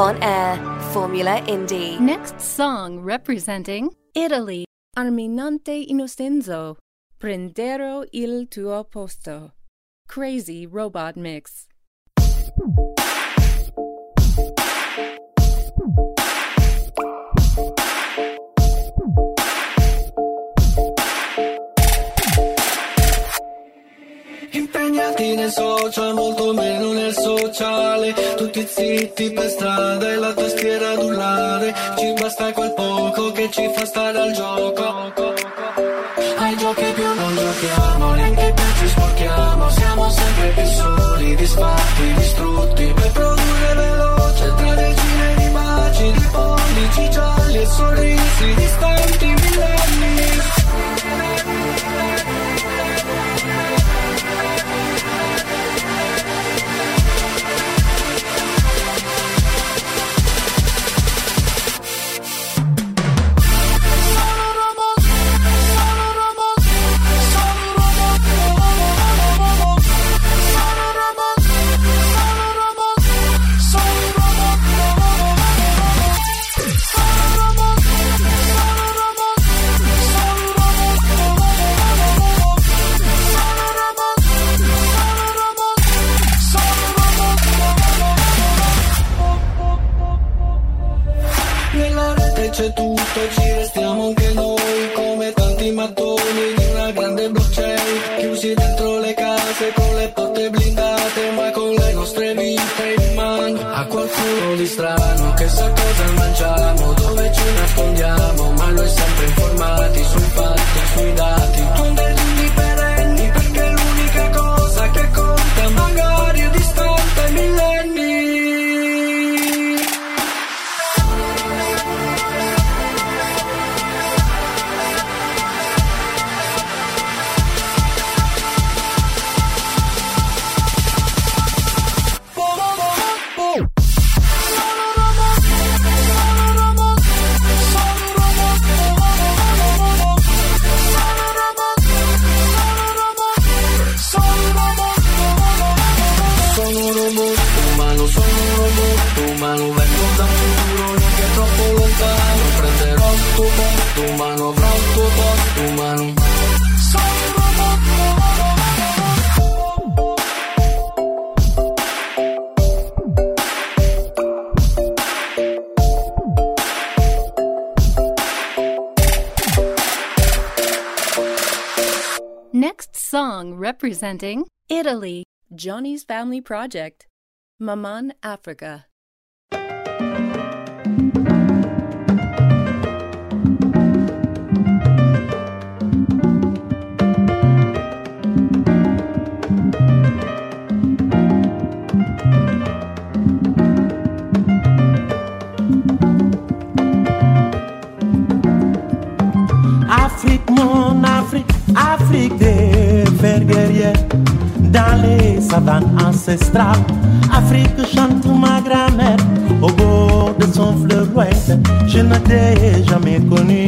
on air, Formula Indie. Next song representing Italy, Arminante Innocenzo, Prenderò il tuo posto, Crazy Robot Mix. Impegnati nei social, molto meno nel sociale. Tutti zitti per strada e la tastiera ad urlare. Ci basta quel poco che ci fa stare al gioco. Ai giochi più non giochiamo, neanche più ci sporchiamo. Siamo sempre più soli, disfatti, distrutti. Per produrre veloce tra decine di baci Di pollici gialli e sorrisi distanti song representing Italy, Jhonnys Family Project, Maman Africa. Ancestrales Afrique chante ma grand-mère Au bord de son fleuve l'ouest Je ne t'ai jamais connu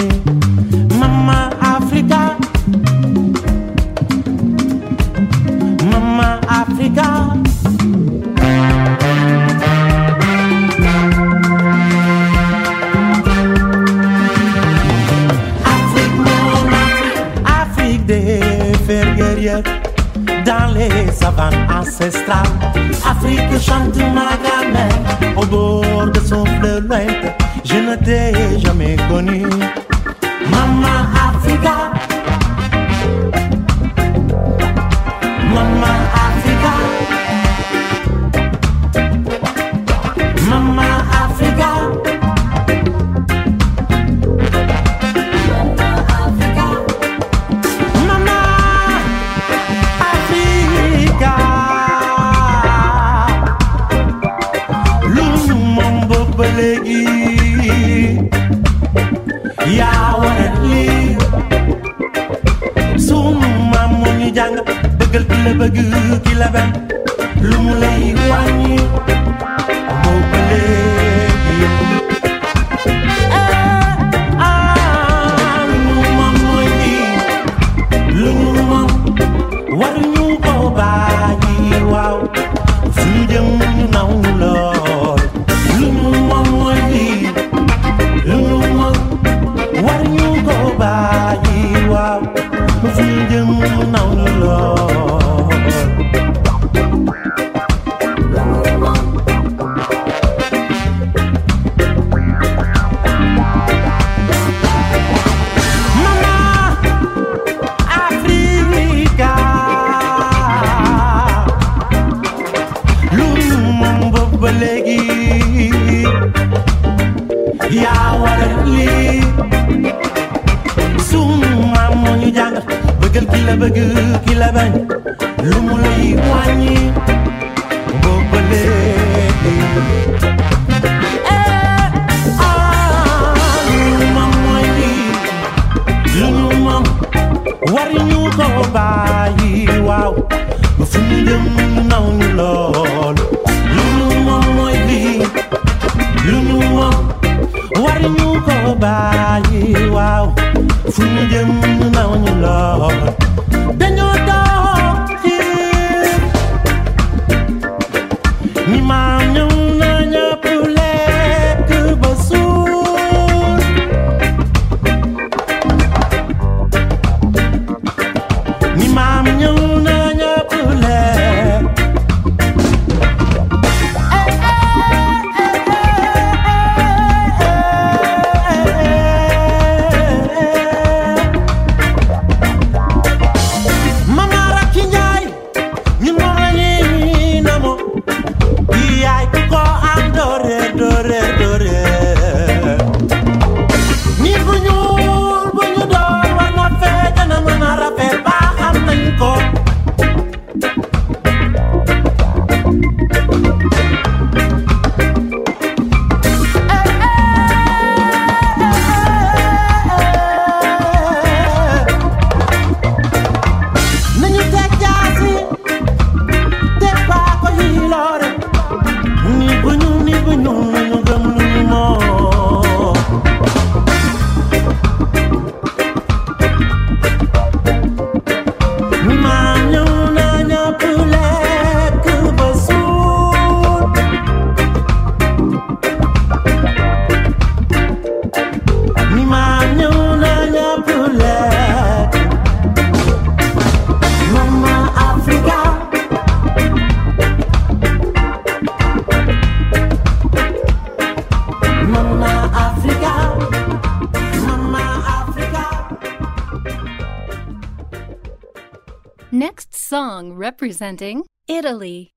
representing Italy.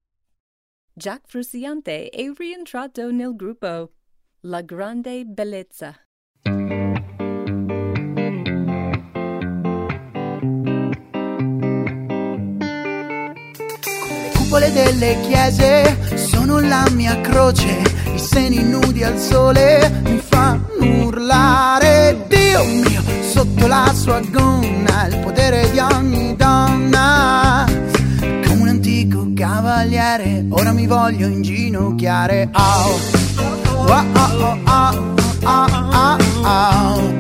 Jack Frusciante e rientrato nel gruppo La Grande Bellezza. cupole delle chiese sono la mia croce, i seni nudi al sole mi fanno urlare, Dio mio, sotto la sua gonna, il potere di ogni donna. Cavaliere, ora mi voglio inginocchiare. Oh, oh, oh, oh, oh, oh.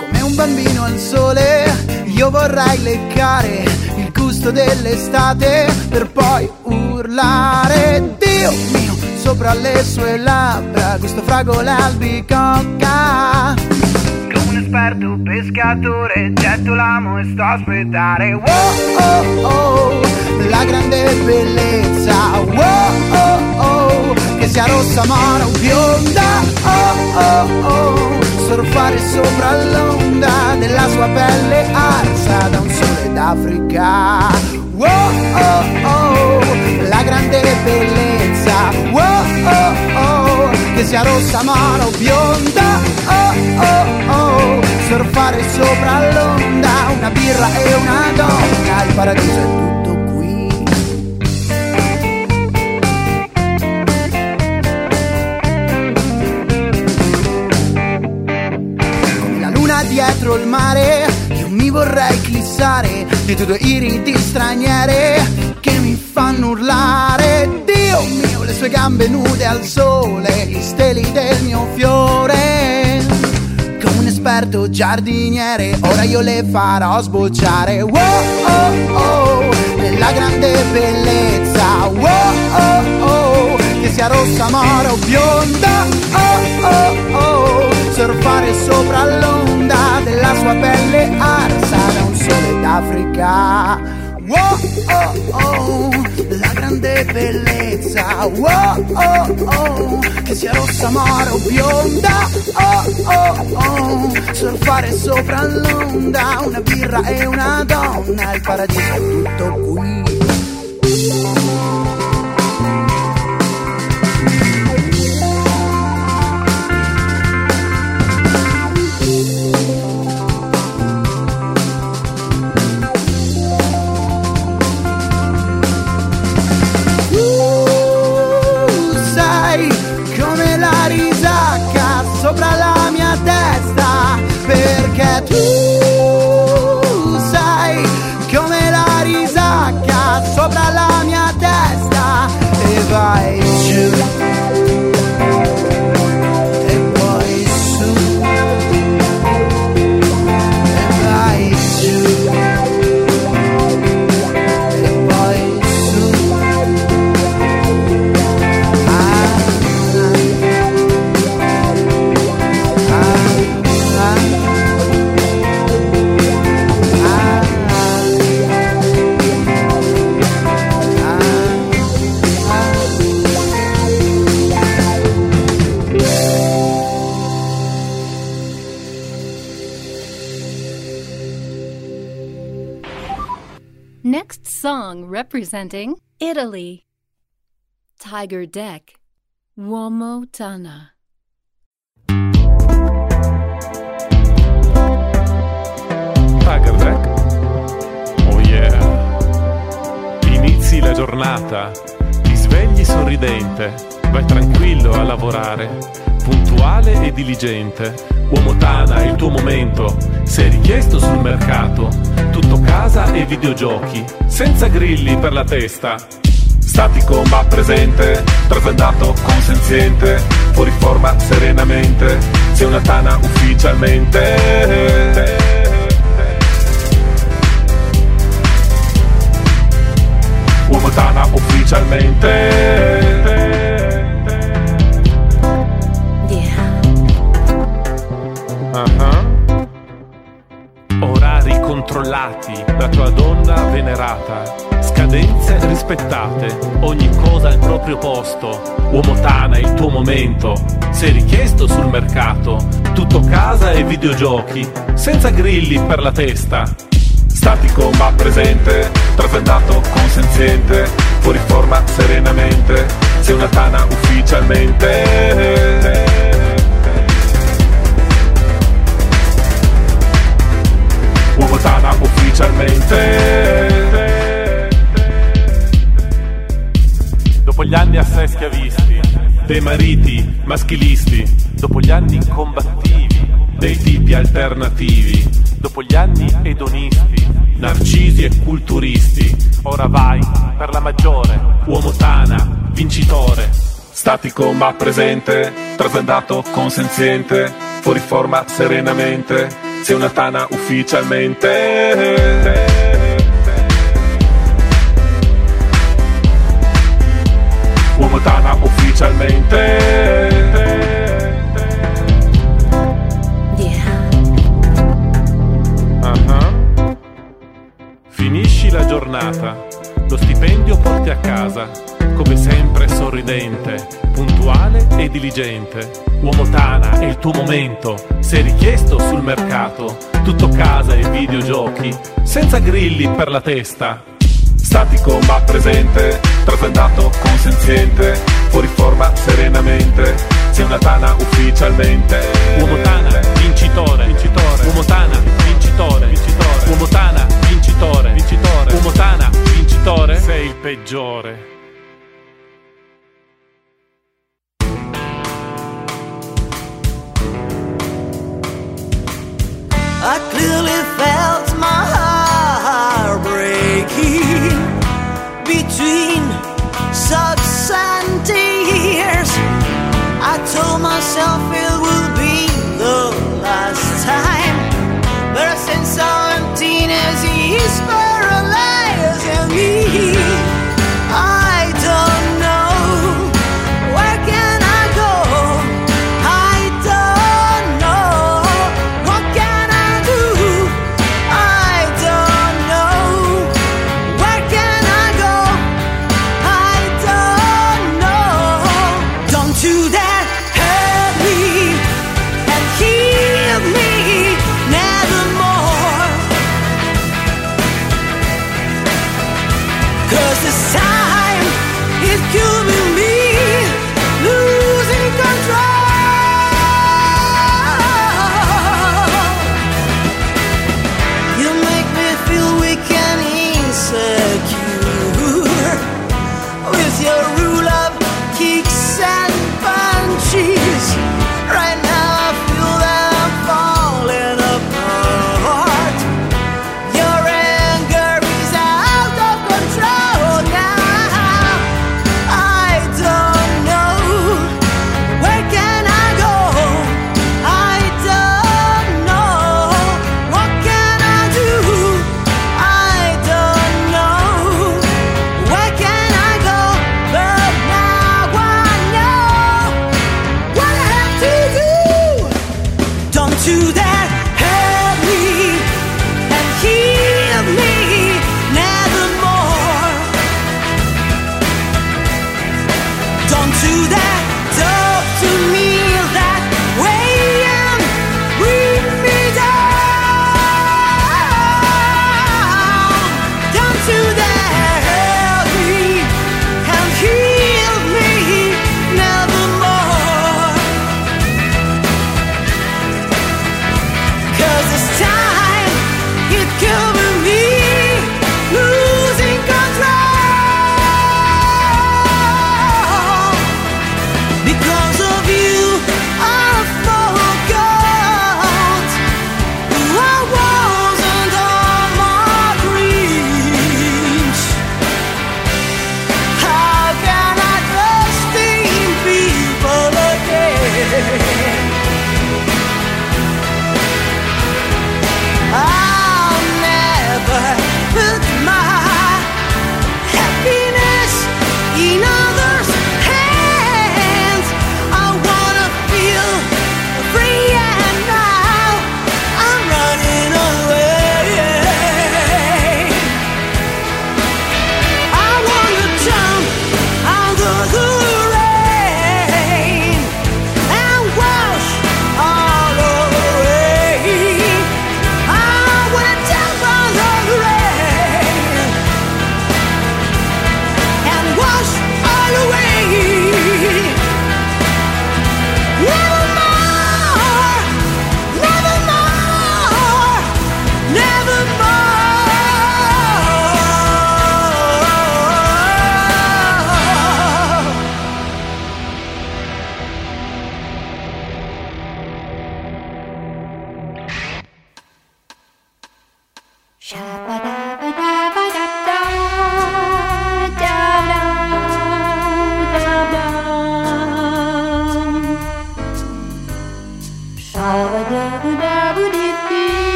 Come un bambino al sole, io vorrei leccare il gusto dell'estate per poi urlare. Dio mio, sopra le sue labbra, questo fragole albicocca. Esperto pescatore, getto l'amo e sto a aspettare. Wow, oh, oh, la grande bellezza. Wow, oh, oh, che sia rossa, mora o bionda. Oh, oh, oh, surfare sopra l'onda della sua pelle arsa da un sole d'Africa. Wow, oh, oh, la grande bellezza. Wow, oh, oh, che sia rossa, mora o bionda. Oh, oh, oh, surfare sopra l'onda, una birra e una donna. Il paradiso è tutto qui. una dietro il mare. Io mi vorrei eclissare di due iridi straniere che mi fanno urlare. Dio mio, le sue gambe nude al sole, gli steli del mio fiore. Esperto giardiniere, ora io le farò sbocciare. Wow, oh, oh, nella grande bellezza. Wow, oh, oh, che sia rossa, mora o bionda. Oh, oh, oh, surfare sopra l'onda della sua pelle arsa da un sole d'Africa. Oh, oh, la grande bellezza. Wow, oh, oh, che sia rossa, mora o bionda. Oh, oh, oh, surfare sopra l'onda. Una birra e una donna. Il paradiso è tutto qui. Representing Italy. Tiger Deck, Uomo Tana. Tiger Deck? Oh yeah. Inizi la giornata, ti svegli sorridente, vai tranquillo a lavorare, puntuale e diligente. Uomo Tana è il tuo momento, sei richiesto sul mercato, tutto casa e videogiochi, senza grilli per la testa. Statico ma presente, trasandato consenziente, fuori forma serenamente, sei una tana ufficialmente. Uomo tana ufficialmente. Controllati, la tua donna venerata, scadenze rispettate, ogni cosa al proprio posto. Uomo Tana, il tuo momento, sei richiesto sul mercato, tutto casa e videogiochi, senza grilli per la testa. Statico ma presente, trasandato consenziente, fuori forma serenamente, sei una Tana ufficialmente. Bogotana ufficialmente. Dopo gli anni assai schiavisti, dei mariti maschilisti, dopo gli anni combattivi, dei tipi alternativi, dopo gli anni edonisti, narcisi e culturisti, ora vai per la maggiore, uomo tana, vincitore. Statico ma presente, trasandato consenziente, fuori forma serenamente, sei una tana ufficialmente. Uomo tana ufficialmente. Uh-huh. Finisci la giornata, lo stipendio porti a casa, come sempre sorridente, puntuale e diligente Uomo Tana, è il tuo momento, sei richiesto sul mercato, tutto casa e videogiochi, senza grilli per la testa. Statico ma presente, trasandato consenziente, fuori forma serenamente, sei una Tana ufficialmente. Uomo Tana, vincitore, vincitore. Uomo Tana, vincitore, vincitore. Uomo Tana, vincitore, vincitore. Uomo Tana, vincitore, sei il peggiore.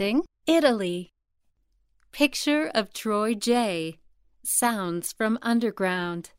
Representing Italy. Picture of Troy J. Sounds from Underground.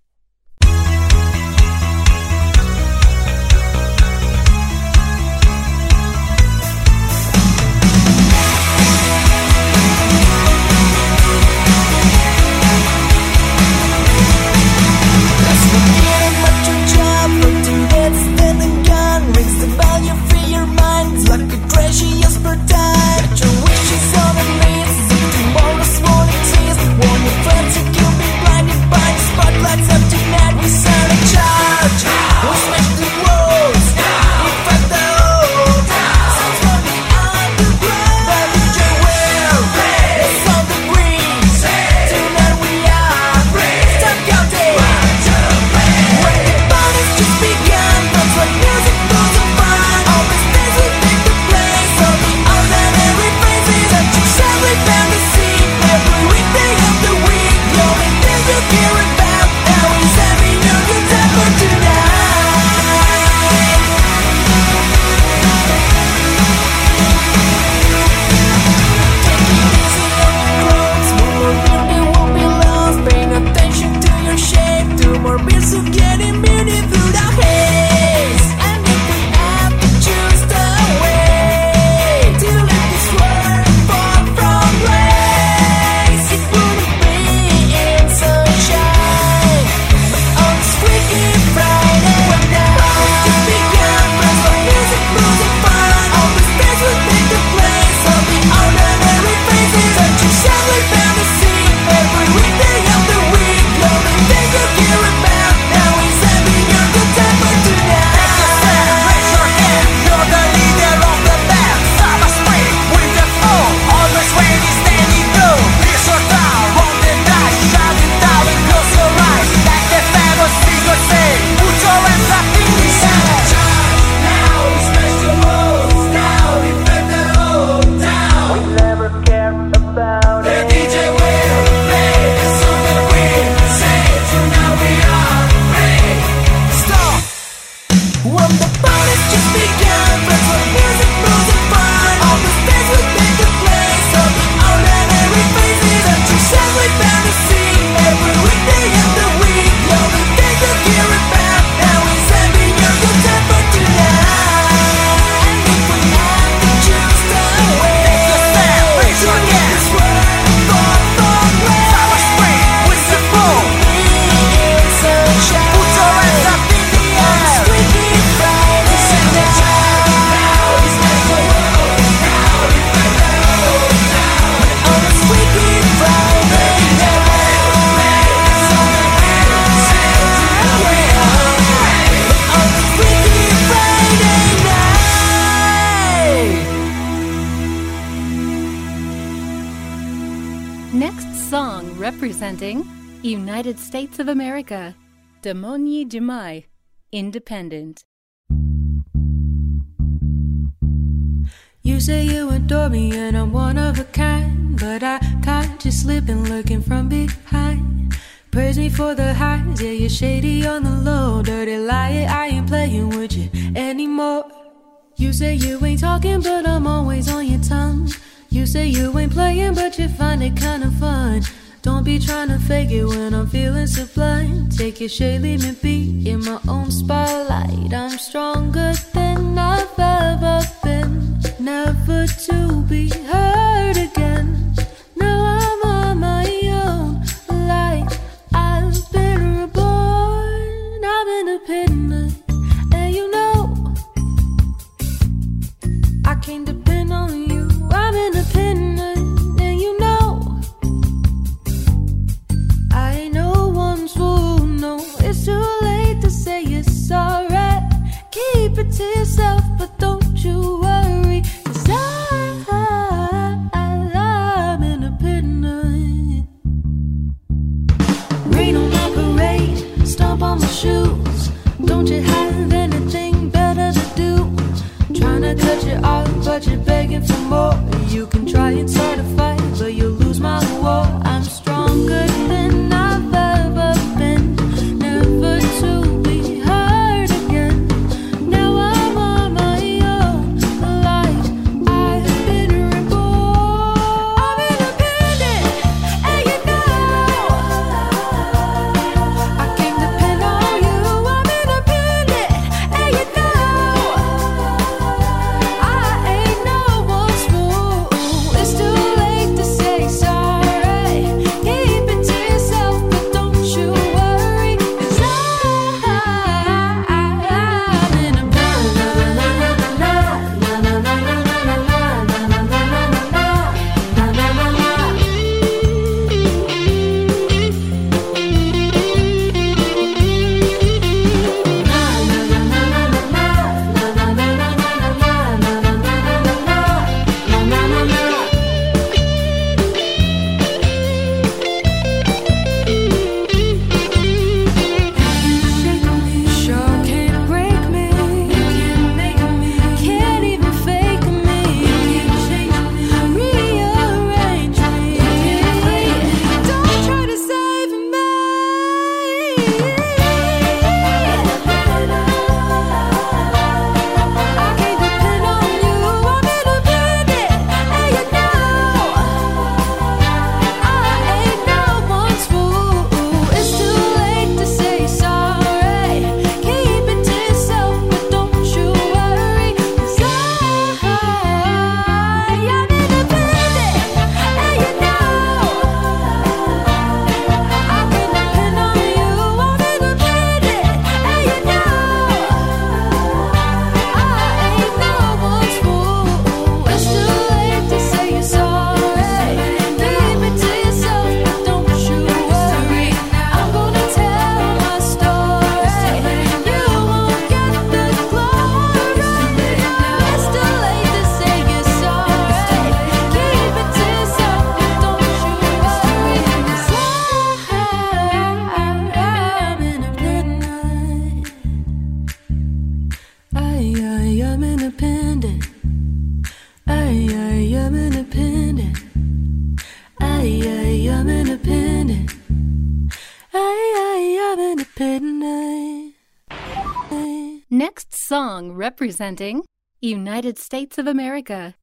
Representing United States of America.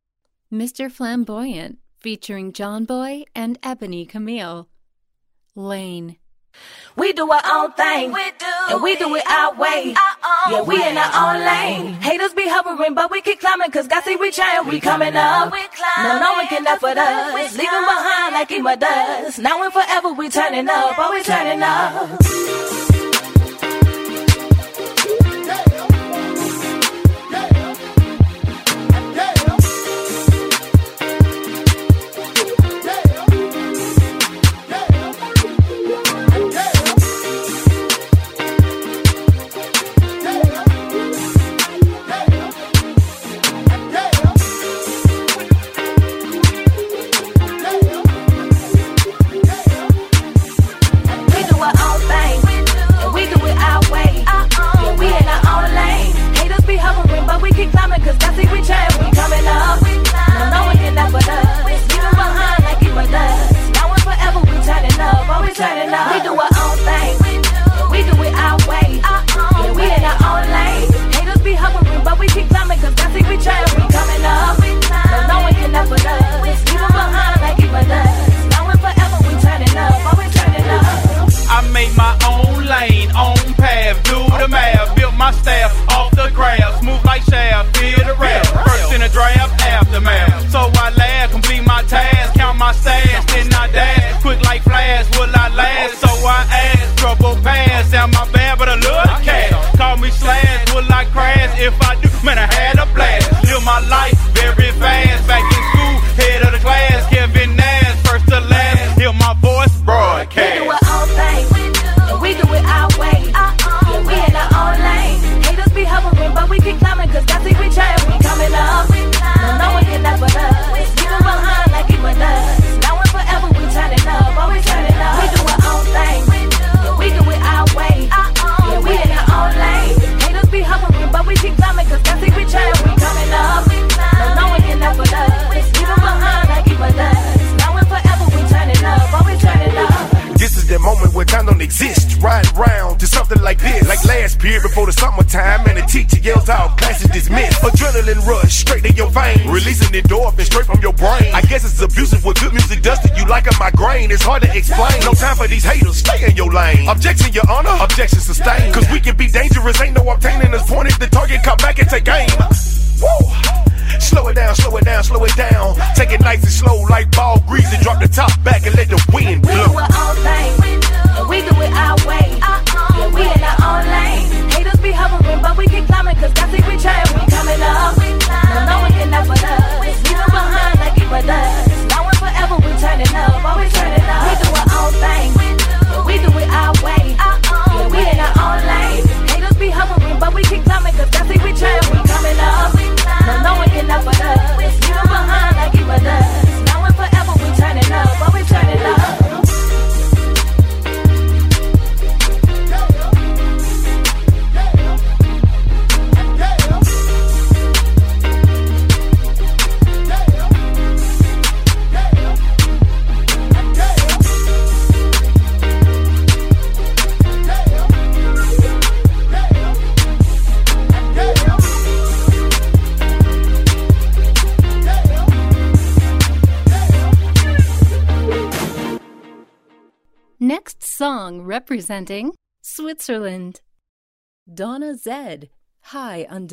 Mr. Flamboyant featuring Johnboy and Ebony Camille. Lane. We do our own thing, we do, and we do it our way. Our yeah, we way. in our own lane. Mm-hmm. Haters be hovering, but we keep climbing, cause God say we trying, we, we coming up. We no, no one can up with us. Leave behind like Ema does. Now and forever, we turning up, always turning up.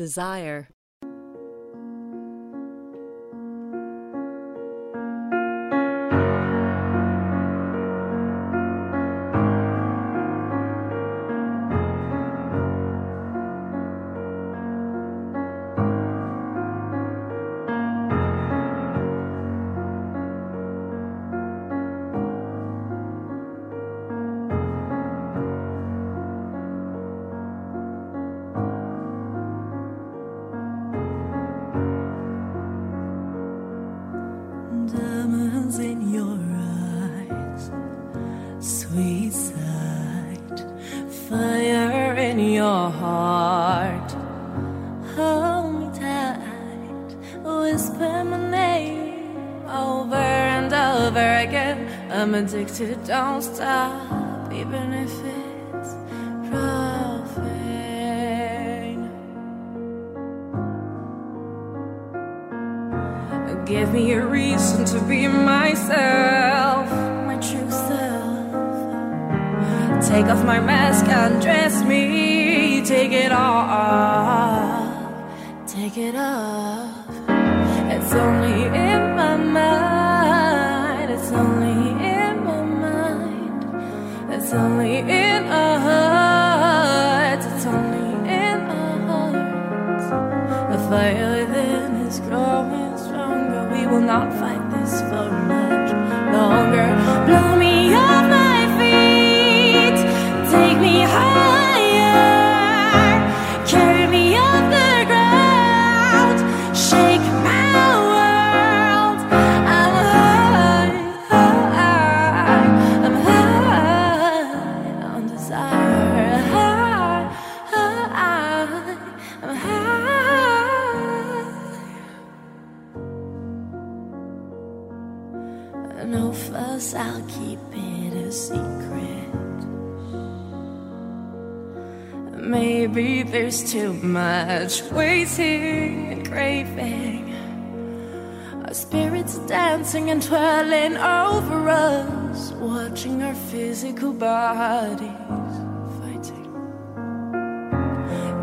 desire. dancing and twirling over us, watching our physical bodies fighting.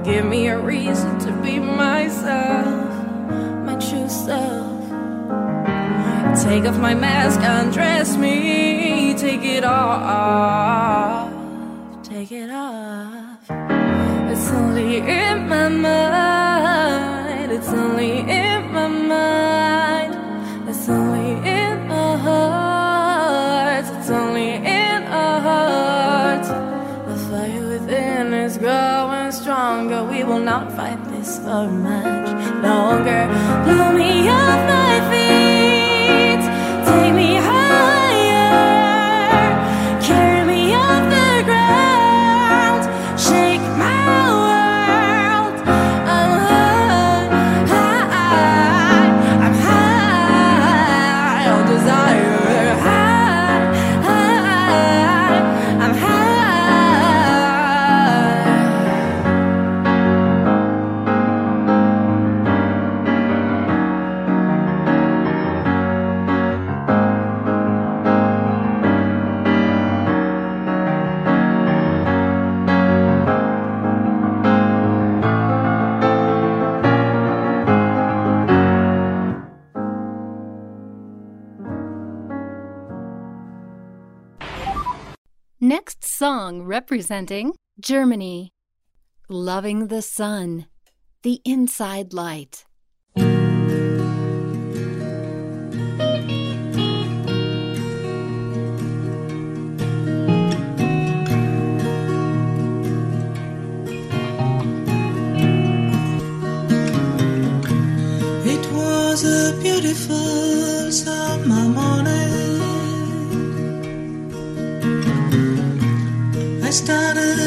Give me a reason to be myself, my true self. Take off my mask, undress me, take it all off. Representing Germany. Loving the Sun, The Inside Light. It was a beautiful summer morning. Started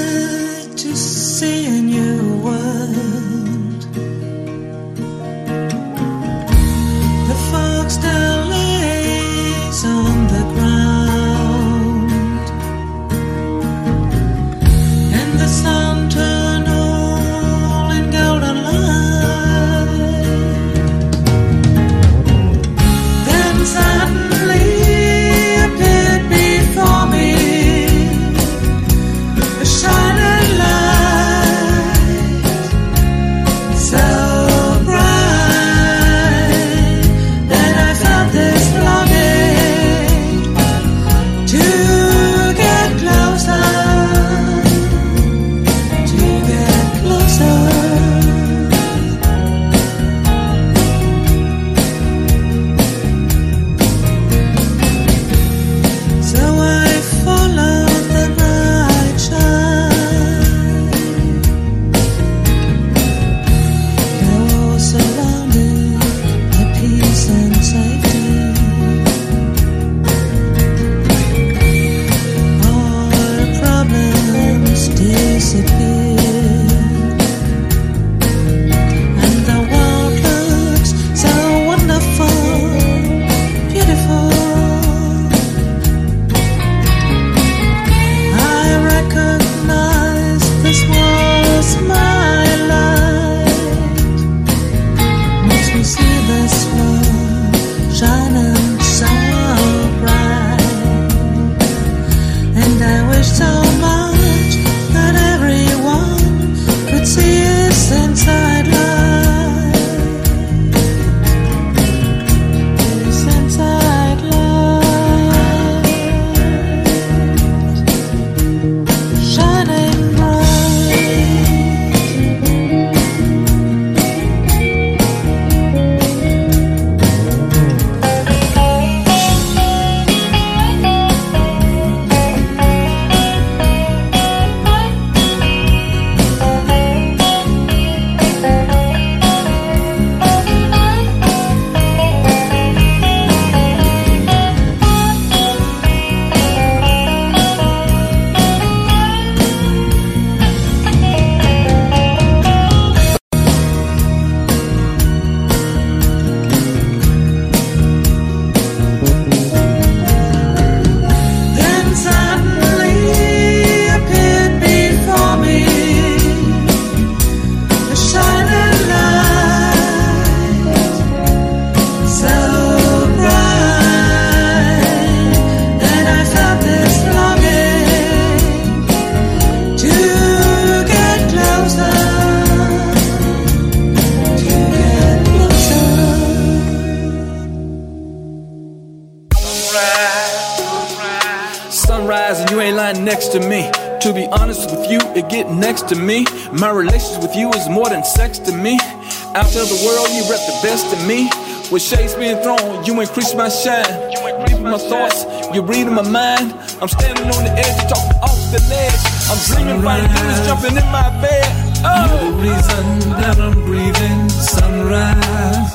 Out to the world, you rep the best of me. With shades being thrown, you increase my shine. You increase my thoughts, you read in my mind. I'm standing on the edge, talking off the ledge. I'm dreaming about you jumping in my bed. Oh. You're the reason that I'm breathing sunrise.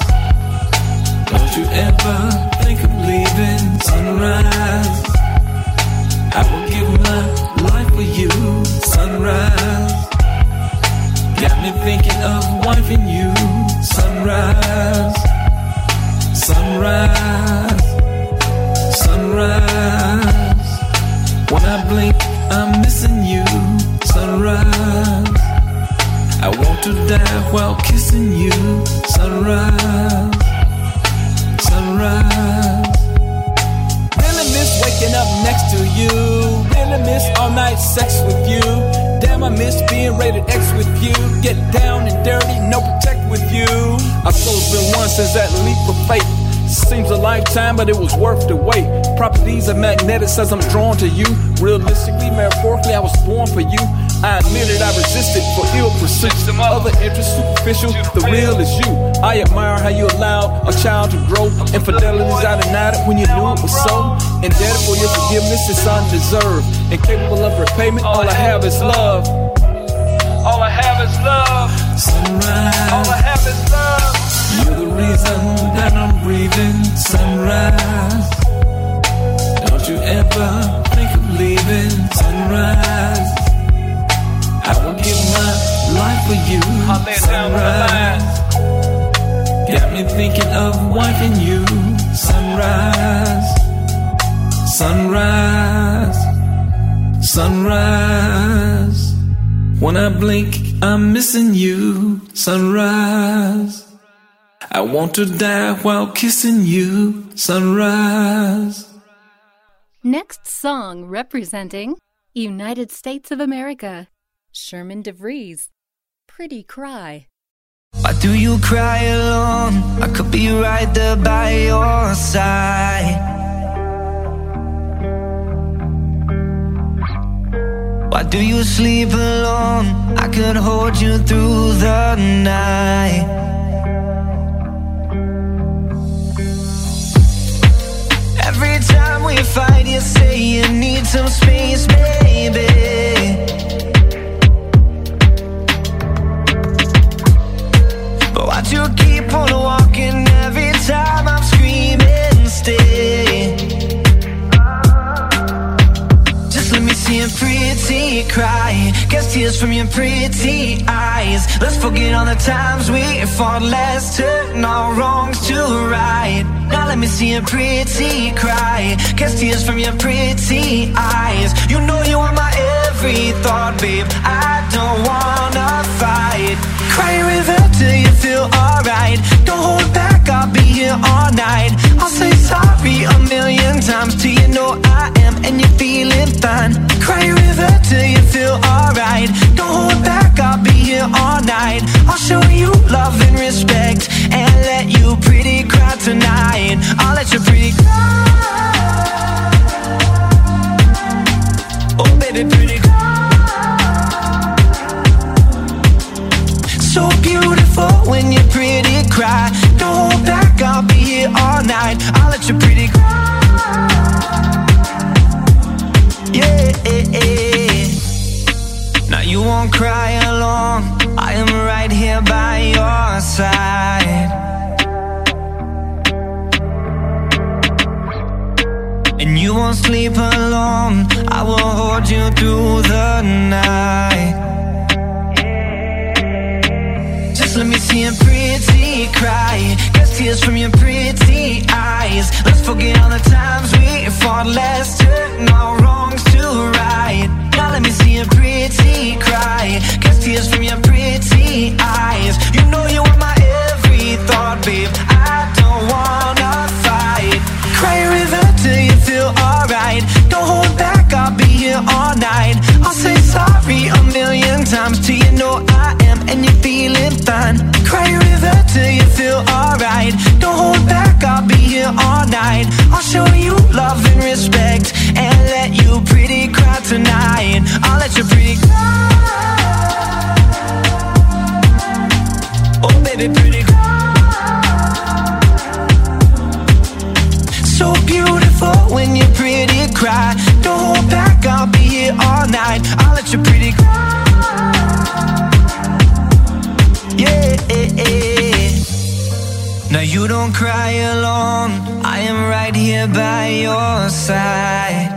Don't you ever think of leaving sunrise. I will give my life for you, sunrise. Got me thinking of wifing you, sunrise. Sunrise, sunrise. When I blink, I'm missing you, sunrise. I want to die while kissing you, sunrise, sunrise. Really miss waking up next to you. Really miss all night sex with you. Damn, I miss being rated X with you. Get down and dirty, no protect with you. I suppose been one since that leap of faith. Seems a lifetime, but it was worth the wait. Properties of magnetic says I'm drawn to you. Realistically, metaphorically, I was born for you. I admitted I resisted for ill pursuits. Other interests superficial, the real is you. I admire how you allowed a child to grow. Infidelities I denied it when you knew it was so. Indebted for your forgiveness, it's undeserved. Incapable of repayment, all I have is love. All I have is love. Sunrise. All I have is love. You're the reason that I'm breathing. Sunrise. Don't you ever think of leaving. Sunrise. I will give my life for you. Sunrise. Got me thinking of wiping you. Sunrise. Sunrise. Sunrise. When I blink, I'm missing you. Sunrise. I want to die while kissing you. Sunrise. Next song representing United States of America. Sherman De Vries. Pretty Cry. Why do you cry alone? I could be right there by your side. Why do you sleep alone? I could hold you through the night. Every time we fight, you say you need some space, baby. But why'd you cry. Guess tears from your pretty eyes. Let's forget all the times we fought. Let's turn our wrongs to right. Now let me see a pretty cry. Guess tears from your pretty eyes. You know you are my every thought, babe. I don't wanna fight. Cry a river till you feel alright. Don't hold back, I'll be here all night. I'll say sorry a million times till you know I am and you're feeling fine. Cry a river till you feel alright. Don't hold back, I'll be here all night. I'll show you love and respect and let you pretty cry tonight. I'll let you pretty cry. Oh, baby, pretty cry. So beautiful when you pretty cry. All night. I'll let you pretty cry. Yeah. Eh, eh. Now you won't cry alone. I am right here by your side. And you won't sleep alone. I will hold you through the night. Just let me see a pretty cry. Guess tears from your pretty eyes. Let's forget all the times we fought. Let's turn our wrongs to right. Now let me see a pretty cry. Guess tears from your pretty eyes. You know you are my every thought, babe. I don't wanna fight. Cry a river till you feel alright. Don't hold back, I'll be here all night. I'll say sorry a million times till you know I am and you're feeling fine. Cry a river till you feel alright. Don't hold back, I'll be here all night. I'll show you love and respect and let you pretty cry tonight. I'll let you pretty cry. Oh, baby, pretty cry. So beautiful when you pretty cry. Don't hold back, all night. I'll let you pretty. Yeah. Eh, eh. Now you don't cry alone. I am right here by your side.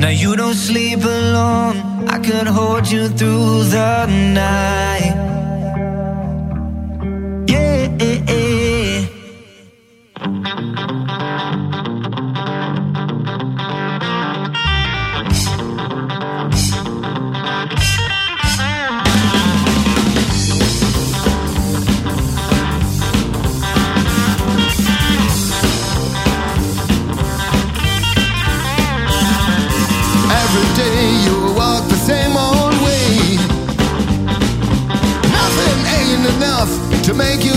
Now you don't sleep alone. I could hold you through the night. to make you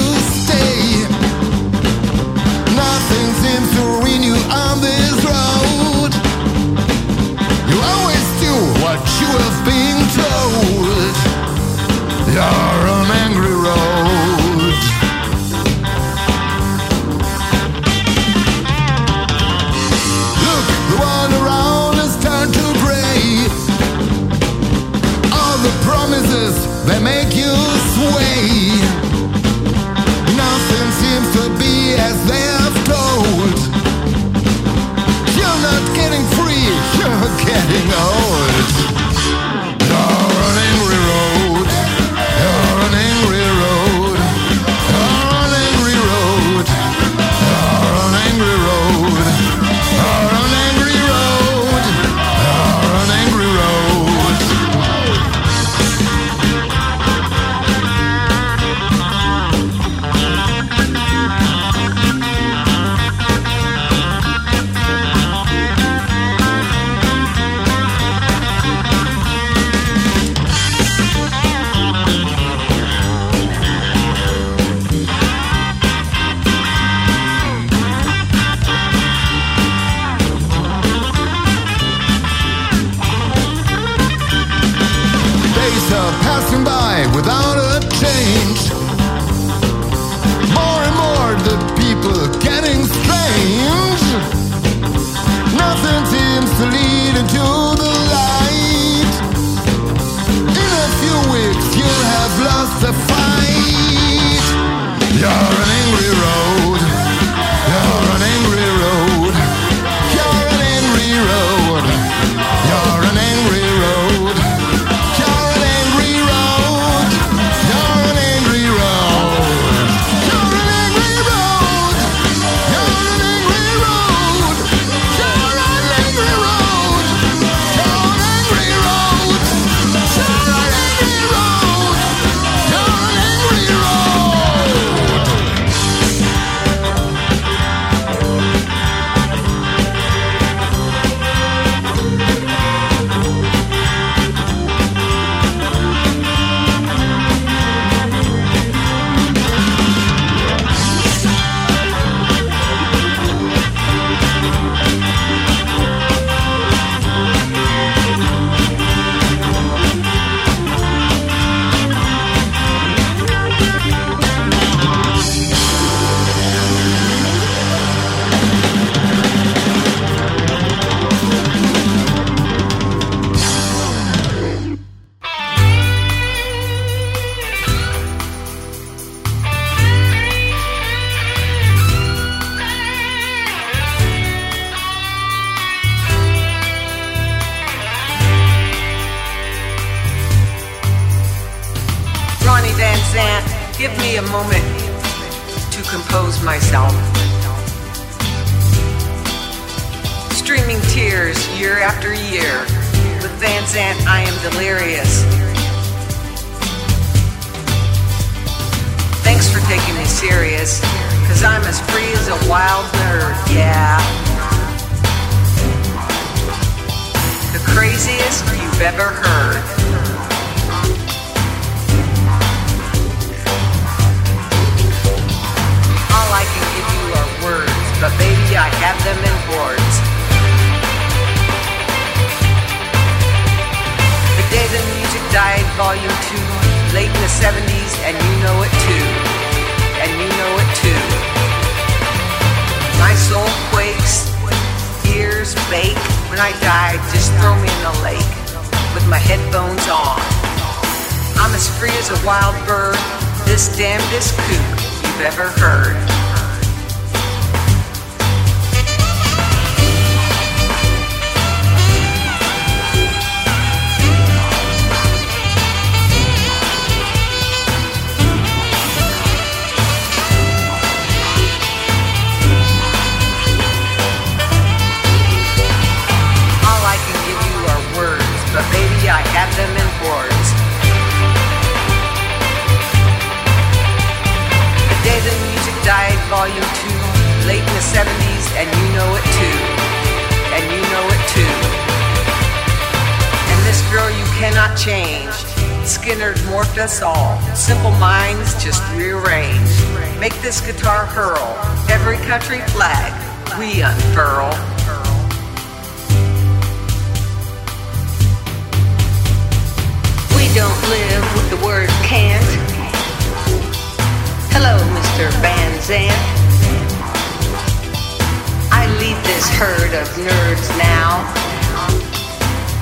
of nerds now.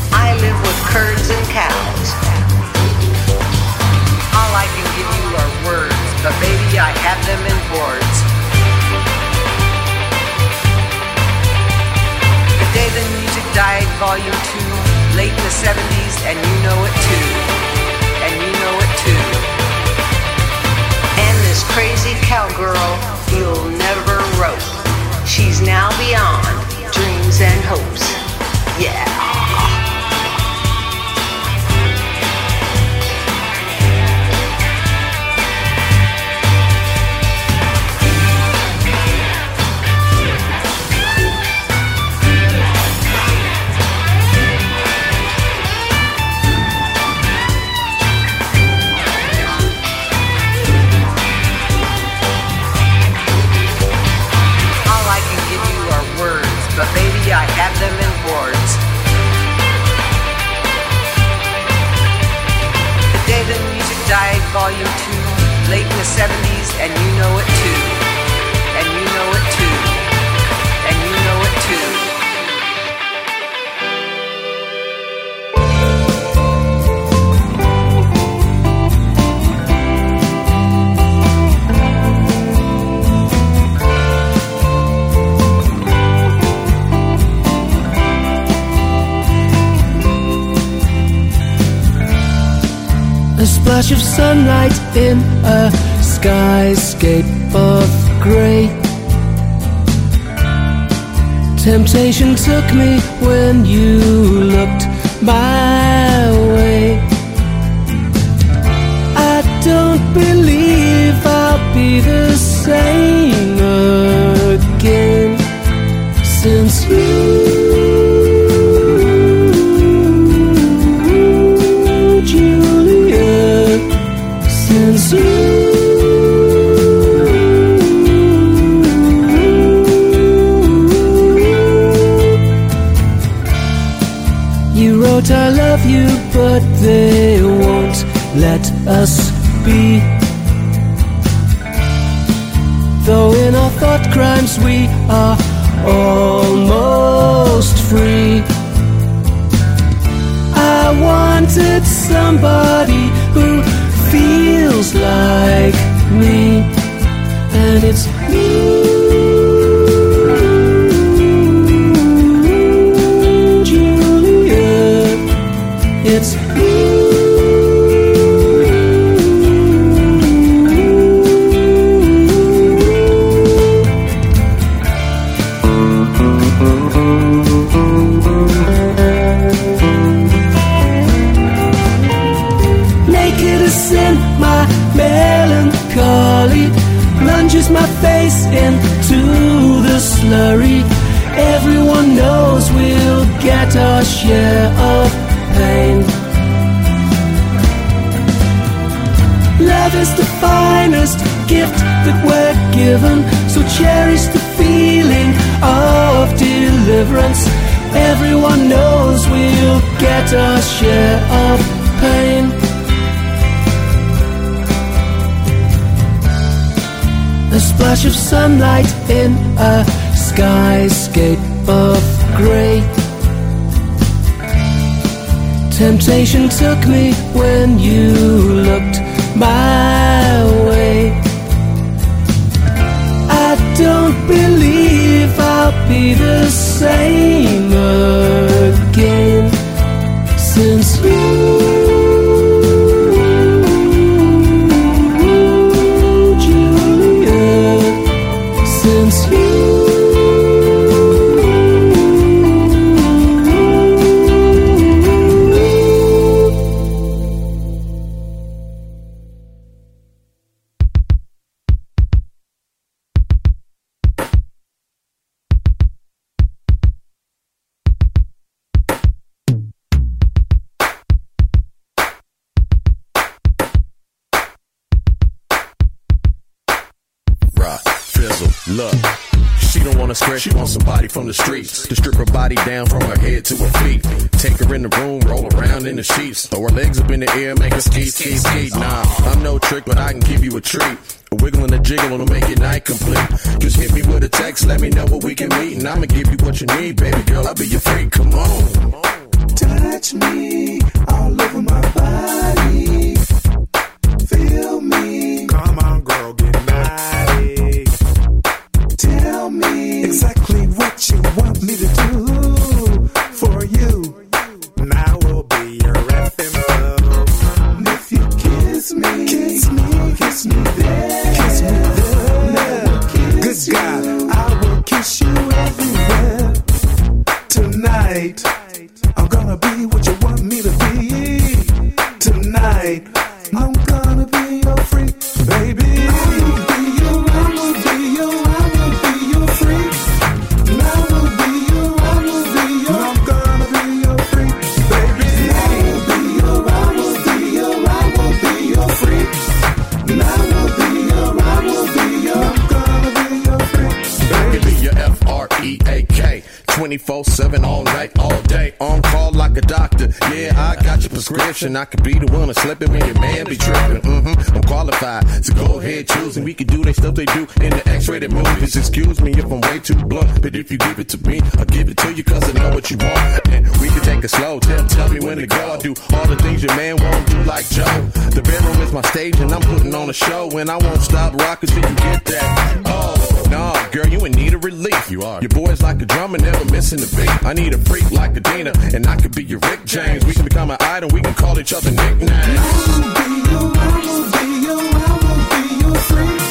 I live with curds and cows. All I can give you are words, but baby, I have them in boards. The day the music died, volume two, late in the 70s, and you know it too. And you know it too. And this crazy cowgirl you'll never rope. She's now beyond dreams and hopes. Yeah. Words. The day the music died, volume two, late in the 70s, and you know it too. And you know it too. Splash of sunlight in a skyscape of grey. Temptation took me when you looked my way. I don't believe I'll be the same we cherish the feeling of deliverance. Everyone knows we'll get our share of pain. A splash of sunlight in a skyscape of grey. Temptation took me when you looked my way. Don't believe I'll be the same again. Since you, from the streets to strip her body down from her head to her feet. Take her in the room, roll around in the sheets, throw her legs up in the air, make her ski, ski, ski. Nah, I'm no trick, but I can give you a treat. A wiggle and a jiggle will make your night complete. Just hit me with a text, let me know what we can meet, and I'ma give you what you need, baby girl. I'll be your freak. Come on. Touch me all over my body. Feel me. Come on, girl, get naughty. Tell me exactly what you want me to do for you. I will be your if you kiss me, kiss me, there, kiss me there. Good God. I will kiss you everywhere. Tonight, I'm gonna be what you want me to be. Tonight. 24 7 all night, all day. On call like a doctor. Yeah, I got your prescription. I could be the one to slip it when your man be tripping. Mm-hmm. I'm qualified, so go ahead, choose. And we can do they stuff they do in the X rated movies. Excuse me if I'm way too blunt. But if you give it to me, I'll give it to you cause I know what you want. And we can take it slow. Tell, tell me when to go. I do all the things your man won't do like Joe. The bedroom is my stage and I'm putting on a show. And I won't stop rocking till you get that. Oh, girl, you in need of relief. You are. Your boy's like a drummer, never missing a beat. I need a freak like Adina, and I could be your Rick James. We can become an idol, we can call each other nicknames. I'm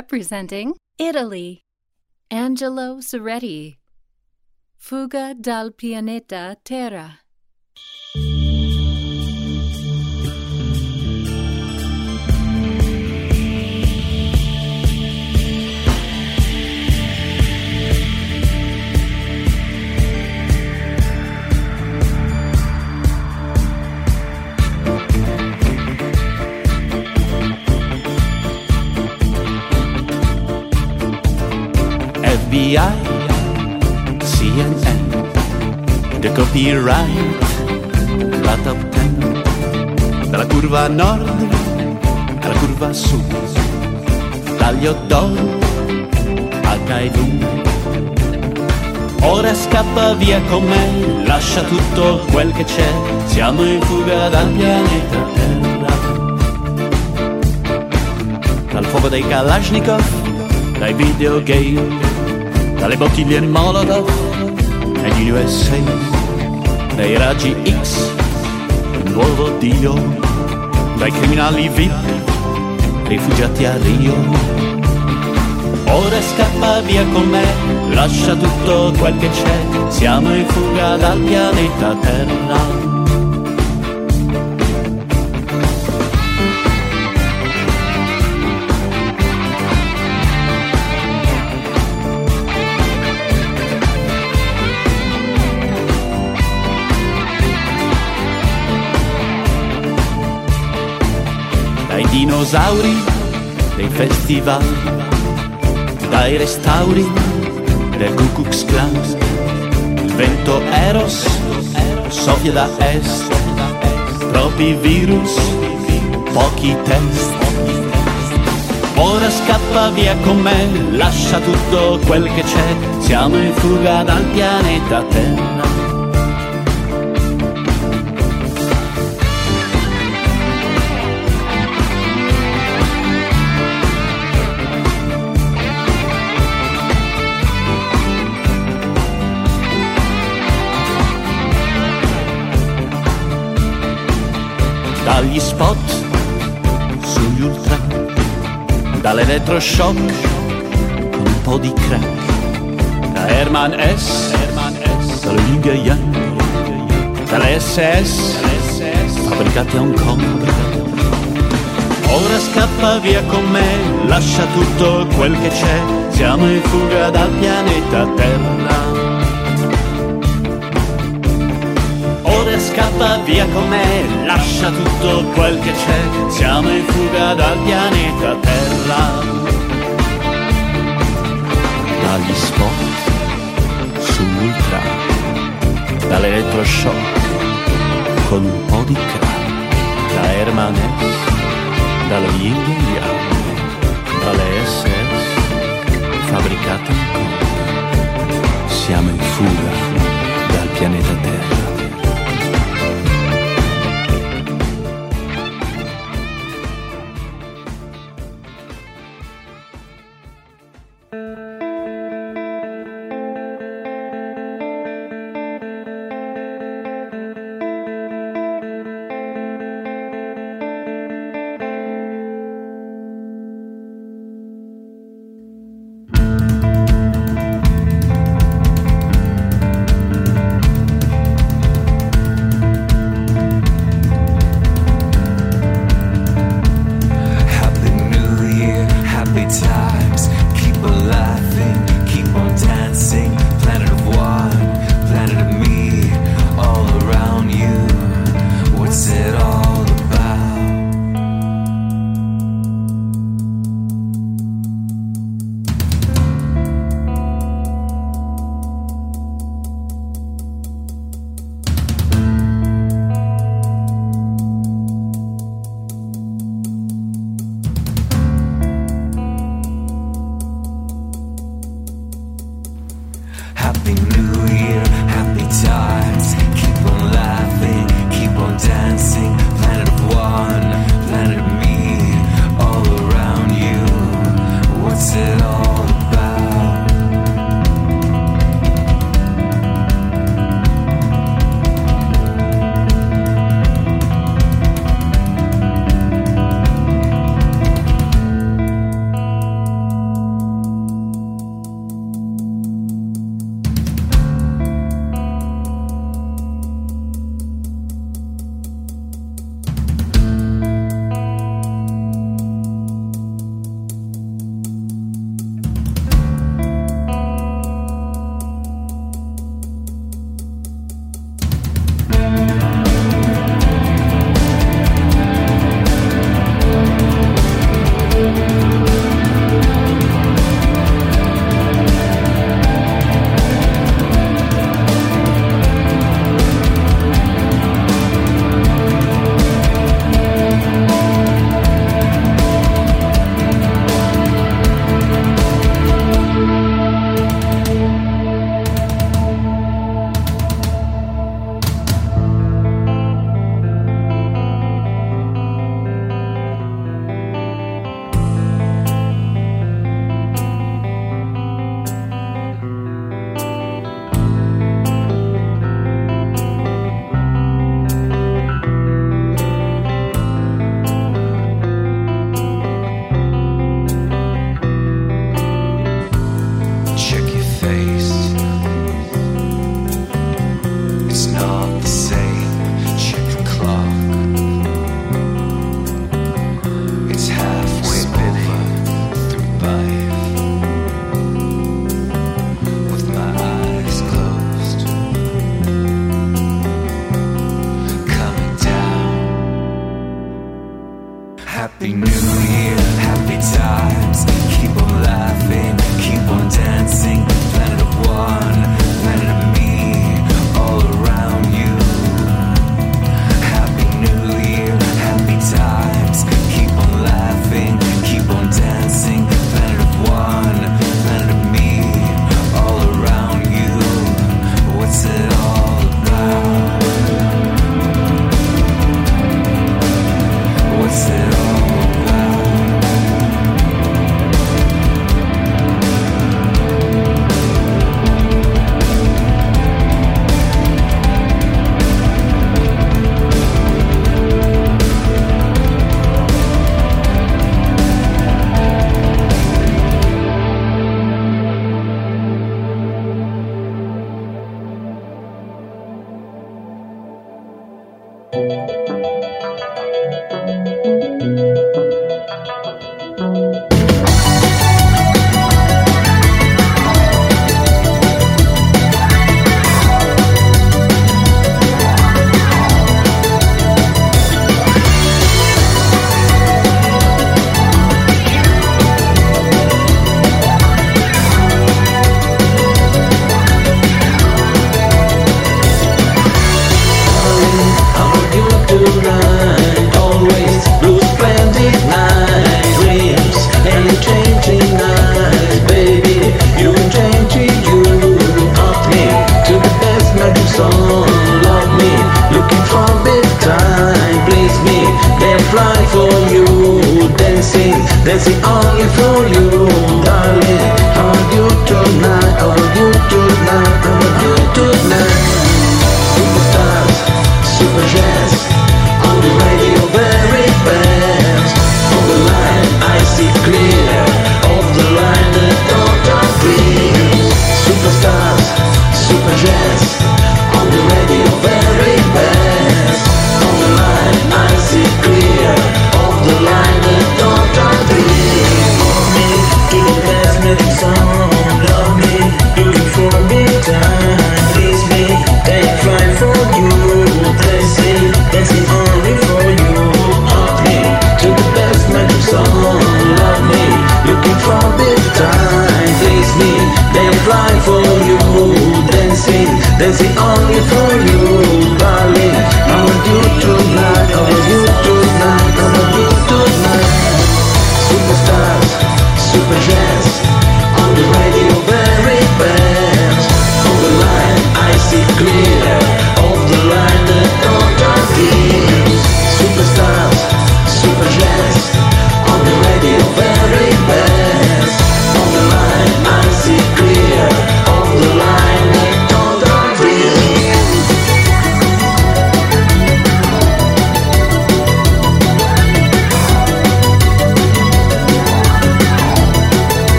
representing Italy. Angelo Seretti. Fuga dal pianeta Terra. FBI, CNN, The Copyright, la top 10, dalla curva nord alla curva sud, dagli hot dog al Kaidun. Ora scappa via con me, lascia tutto quel che c'è, siamo in fuga dal pianeta Terra. Dal fuoco dei Kalashnikov, dai videogame, dalle bottiglie Molotov negli USA, dai raggi X, il nuovo Dio, dai criminali VIP, rifugiati a Rio. Ora scappa via con me, lascia tutto quel che c'è, siamo in fuga dal pianeta Terra. Dinosauri, dei festival, dai restauri del Ku Klux Klan. Il vento Eros soffia da est, troppi virus, pochi test. Ora scappa via con me, lascia tutto quel che c'è, siamo in fuga dal pianeta Terra. Dagli spot sugli ultra, dall'elettroshock un po' di crack, da Herman S, dallo Yin Yang, dalle SS, fabbricate a Hong Kong. Ora scappa via con me, lascia tutto quel che c'è, siamo in fuga dal pianeta Terra. Scappa via con me, lascia tutto quel che c'è, siamo in fuga dal pianeta Terra. Dagli spot sull'ultra, dall'elettroshock con un po' di crack, da Herman S, dallo Yin Yang, dalle SS, fabbricate in. Siamo in fuga dal pianeta Terra.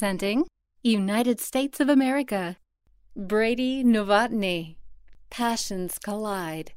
Song representing United States of America. Brady Novotny. Passions Collide.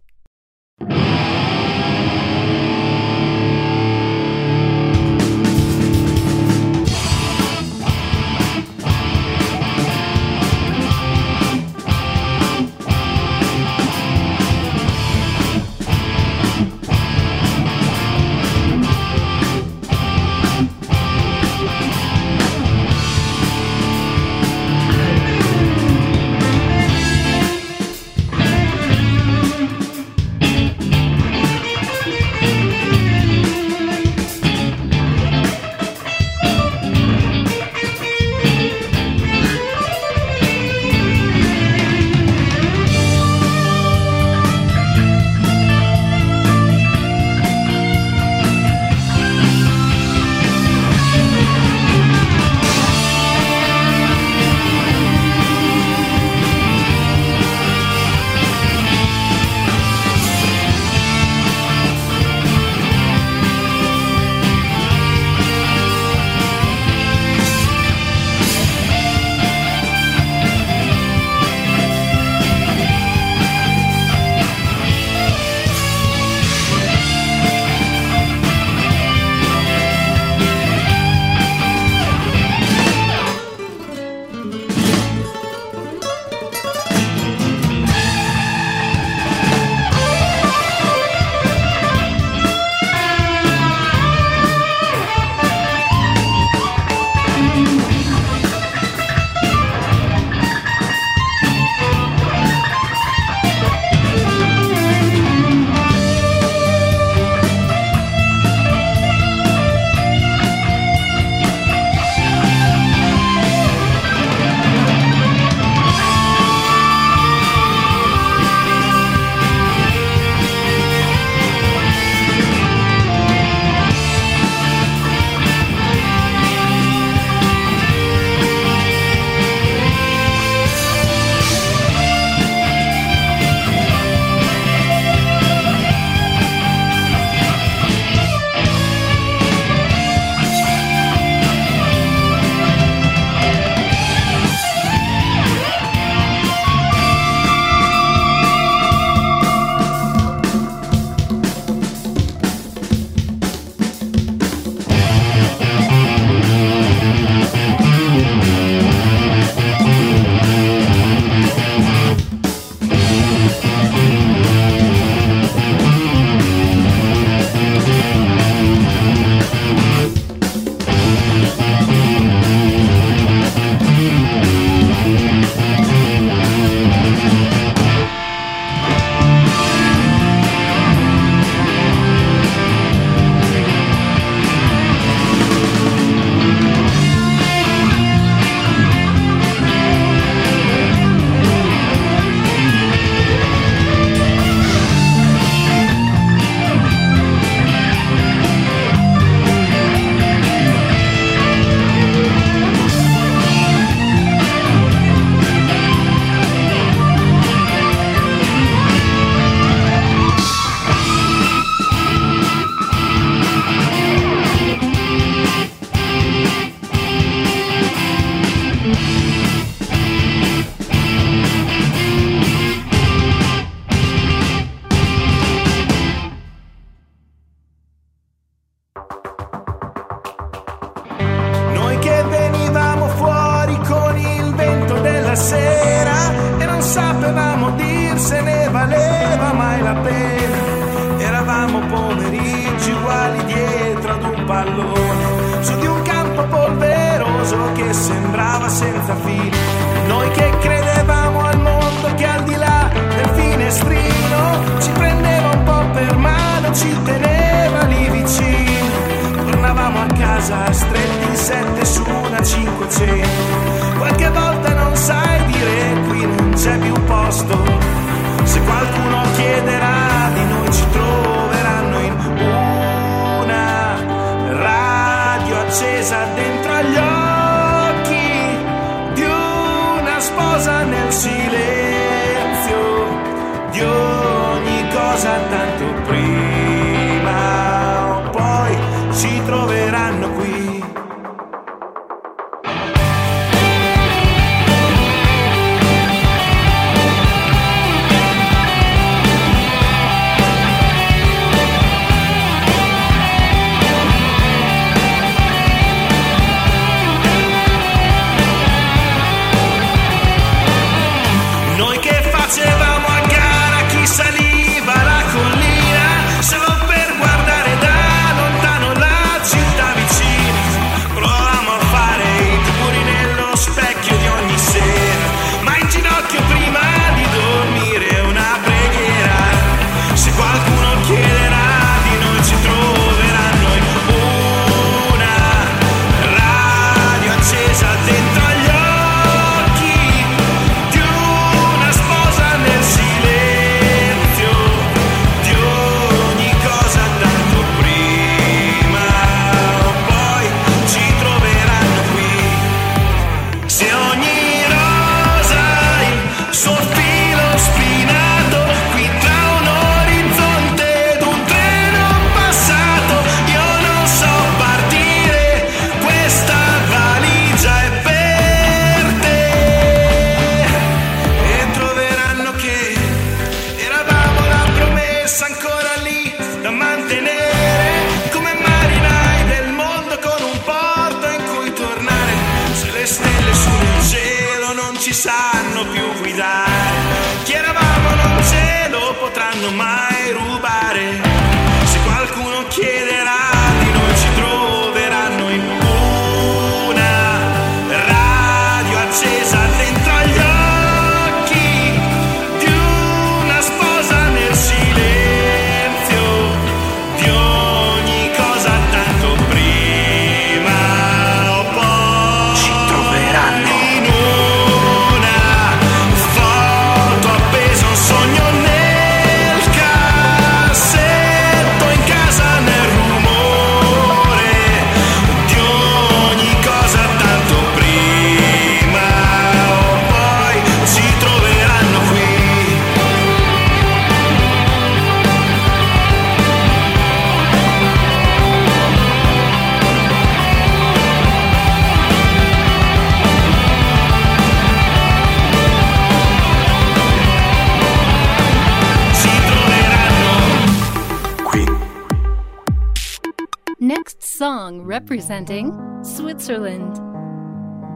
Representing Switzerland.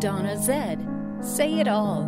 Donna Zed, Say It All.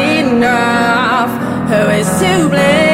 Enough. Who is to blame?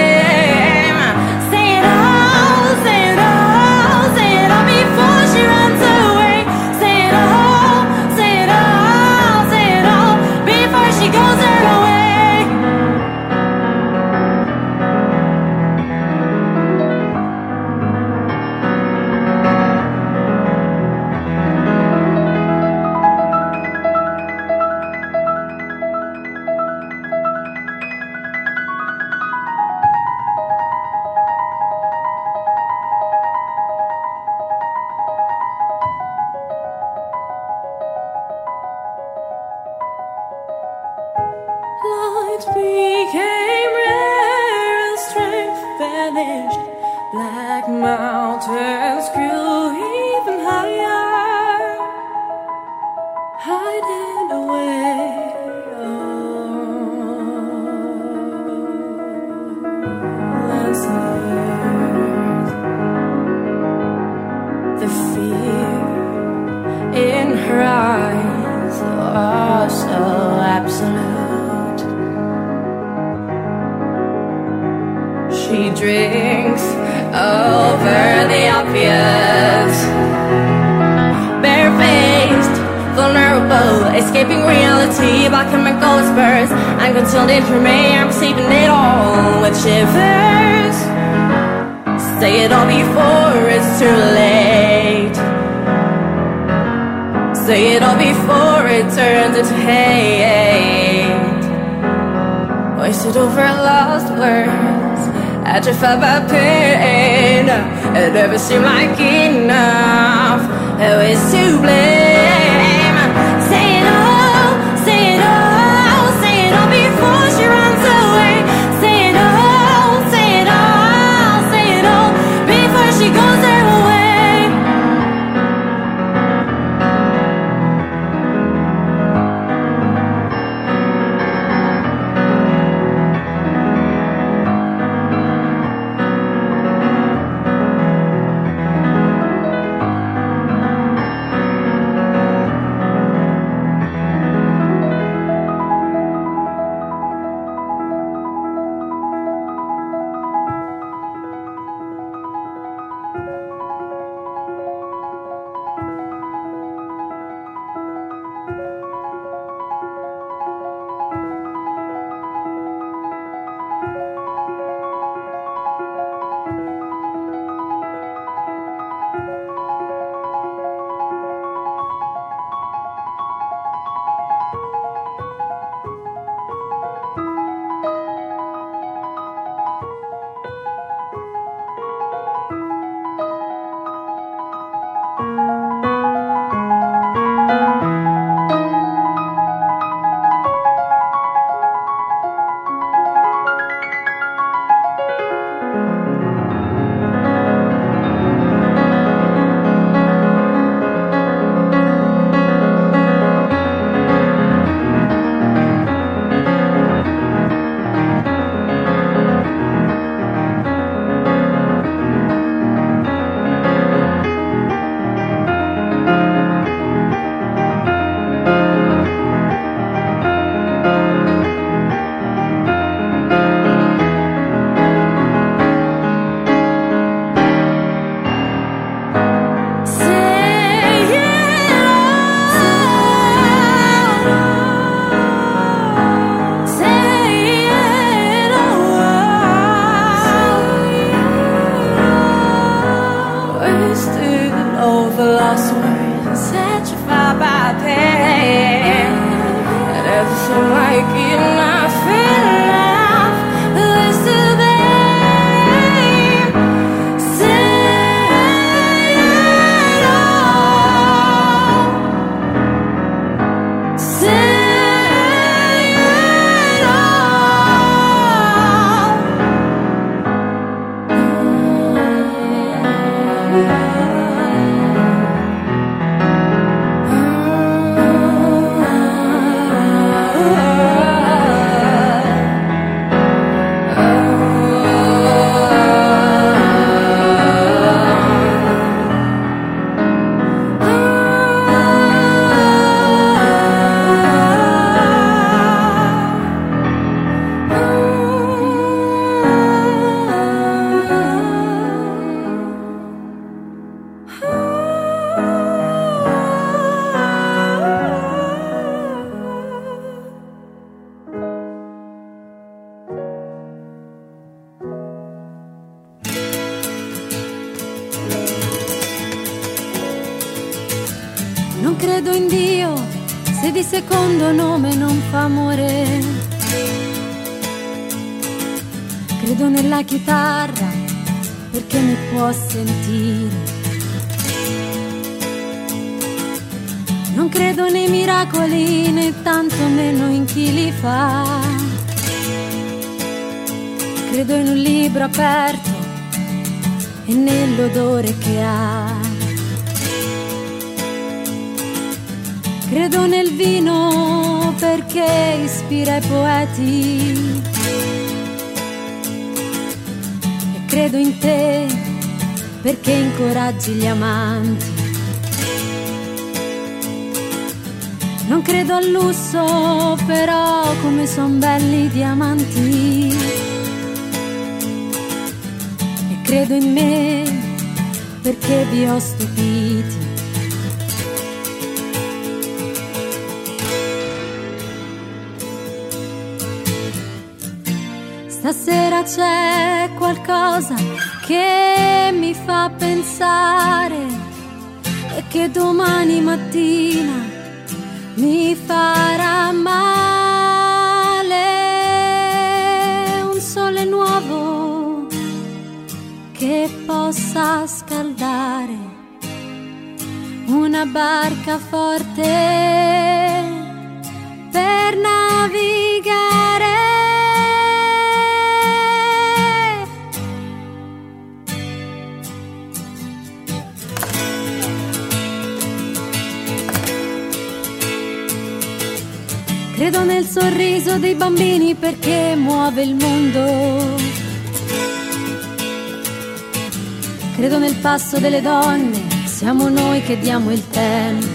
Passo delle donne, siamo noi che diamo il tempo.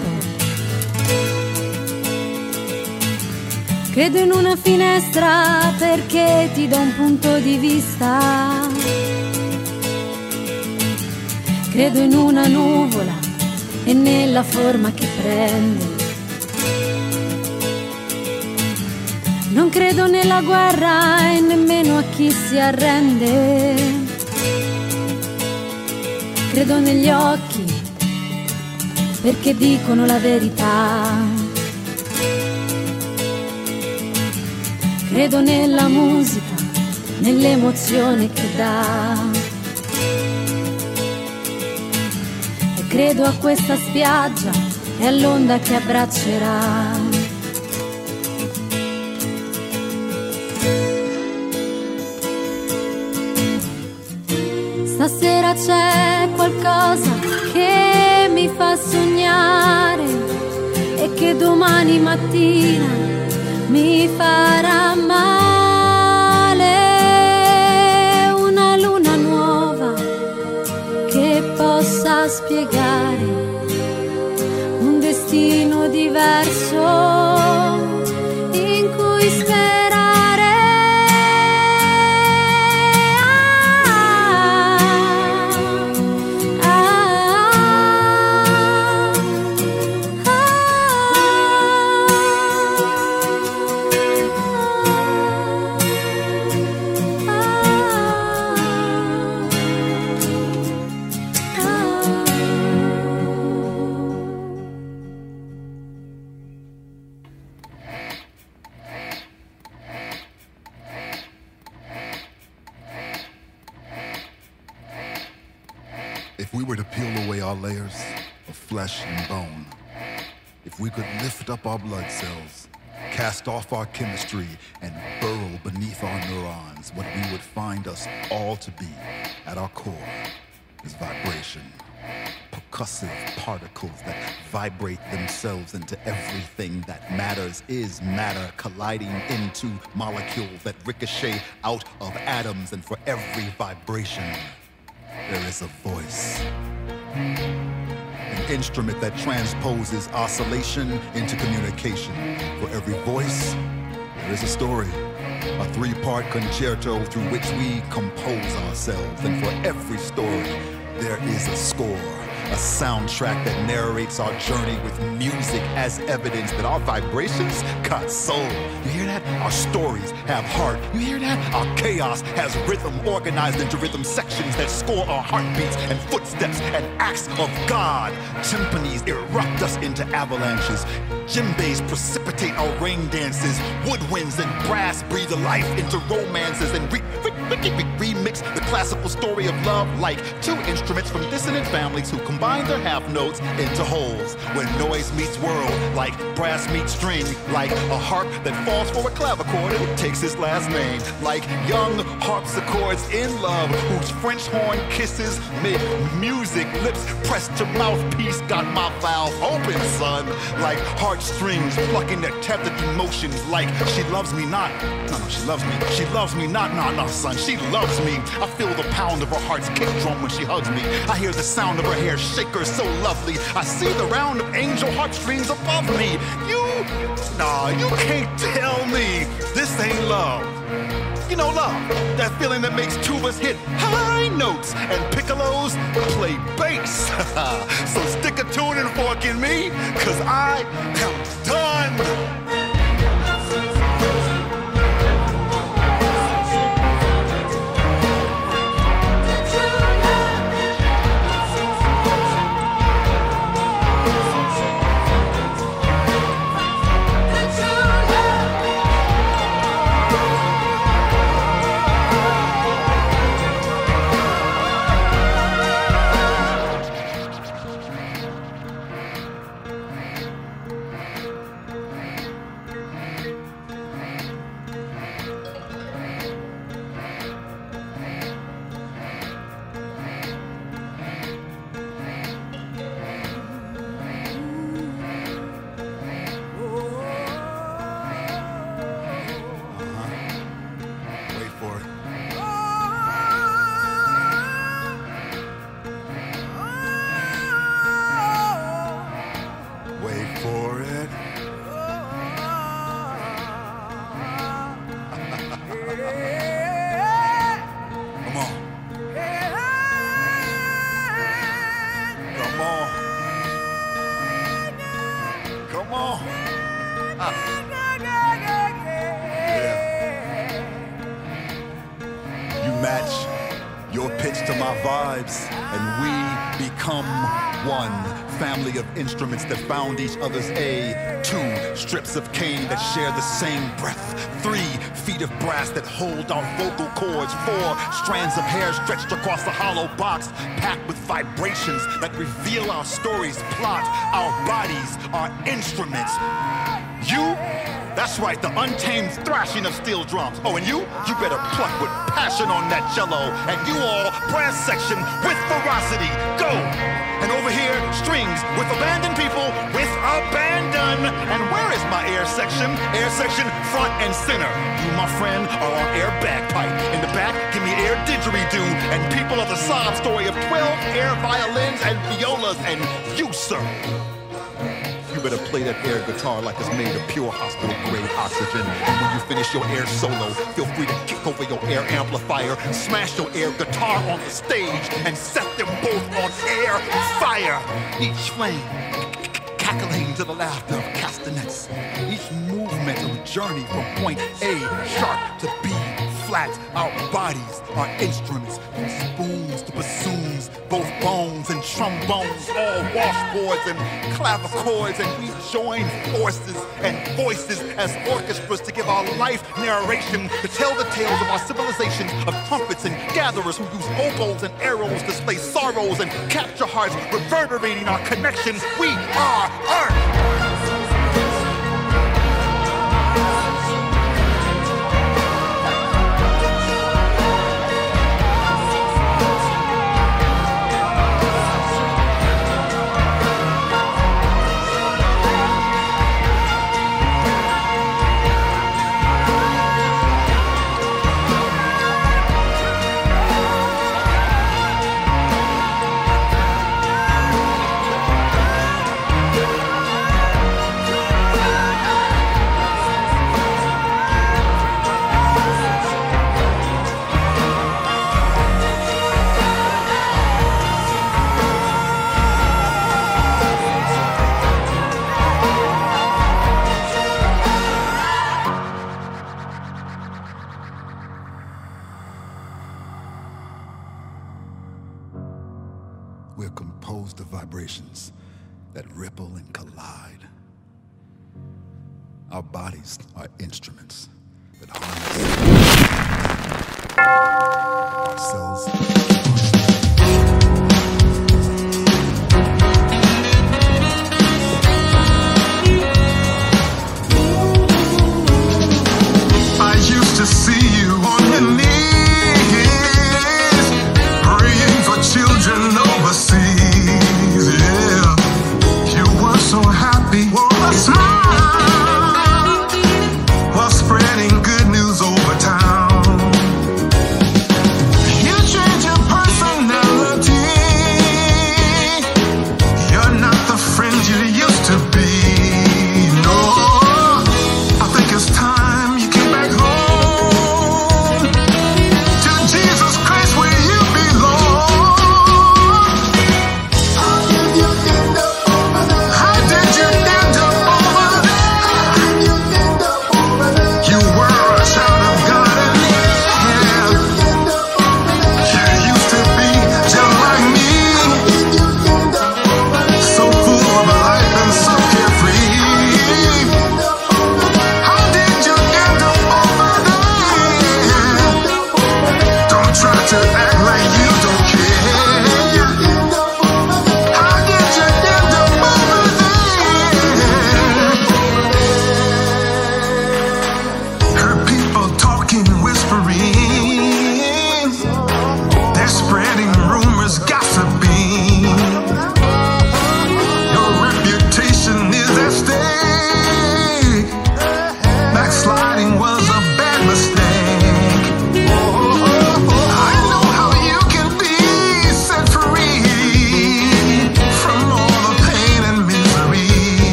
Credo in una finestra perché ti do un punto di vista. Credo in una nuvola e nella forma che prende. Non credo nella guerra e nemmeno a chi si arrende. Credo negli occhi perché dicono la verità. Credo nella musica, nell'emozione che dà. E credo a questa spiaggia e all'onda che abbraccerà. Qualcosa che mi fa sognare e che domani mattina mi farà male. Una luna nuova che possa spiegare un destino diverso we could lift up our blood cells, cast off our chemistry, and burrow beneath our neurons, what we would find us all to be at our core is vibration. Percussive particles that vibrate themselves into everything that matters is matter, colliding into molecules that ricochet out of atoms, and for every vibration, there is a voice. Instrument that transposes oscillation into communication. For every voice, there is a story. A three part concerto through which we compose ourselves. And for every story, there is a score. A soundtrack that narrates our journey with music as evidence that our vibrations got soul. You hear that? Our stories have heart. You hear that? Our chaos has rhythm organized into rhythm sections that score our heartbeats and footsteps and acts of God. Timpanis erupt us into avalanches. Djembes precipitate our rain dances. Woodwinds and brass breathe life into romances and re- re- re- remix the classical story of love like two instruments from dissonant families who combine their half notes into wholes. When noise meets world, like brass meets string, like a harp that falls for a clavichord and takes his last name, like young harpsichords in love whose French horn kisses mid music, lips pressed to mouthpiece, got my valve open, son, like heartstrings plucking at tethered emotions, like she loves me not. No, no, she loves me. She loves me not. No, no, son, she loves me. I feel the pound of her heart's kick drum when she hugs me. I hear the sound of her hair shake her so lovely. I see the round of angel heartstrings above me. You, nah, you can't tell me this ain't love. You know love, that feeling that makes tubas hit high notes and piccolos play bass. so stick a tune tuning fork in me, cause I am done. Instruments that bound each other's A. Two strips of cane that share the same breath. Three feet of brass that hold our vocal cords. Four strands of hair stretched across a hollow box, packed with vibrations that reveal our stories, plot, our bodies, our instruments. You? That's right, the untamed thrashing of steel drums. Oh, and you? You better pluck with passion on that cello. And you all, brass section with ferocity. Go! And over here, strings with abandoned people with abandon. And where is my air section? Air section front and center. You, my friend, are on air bagpipe. In the back, give me air didgeridoo. And people of the sob story of 12 air violins and violas. And you, sir. Better play that air guitar like it's made of pure hospital grade oxygen. And when you finish your air solo, feel free to kick over your air amplifier, smash your air guitar on the stage, and set them both on air fire. Each flame cackling to the laughter of castanets. Each movement of journey from point A sharp to B flat. Our bodies are instruments, from spoons to bassoons, both bones and trombones, all washboards and clavichords, and we join forces and voices as orchestras to give our life narration to tell the tales of our civilizations of trumpets and gatherers who use oboes and arrows to sorrows and capture hearts, reverberating our connection. We are art.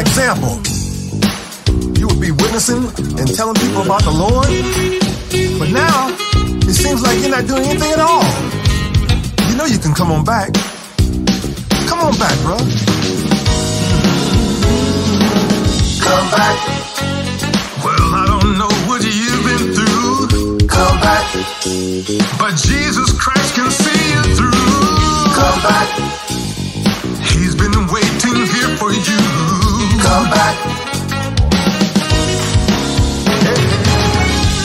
example. You would be witnessing and telling people about the Lord, but now it seems like you're not doing anything at all. You know you can come on back. Come on back, bro. Come back. Well, I don't know what you've been through. Come back. But Jesus Christ can see you through. Come back. He's been waiting here for you. Come back.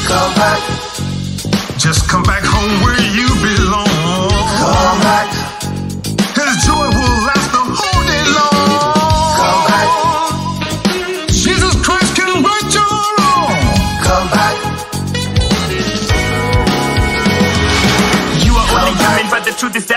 Come back. Just come back home where you belong. Come back.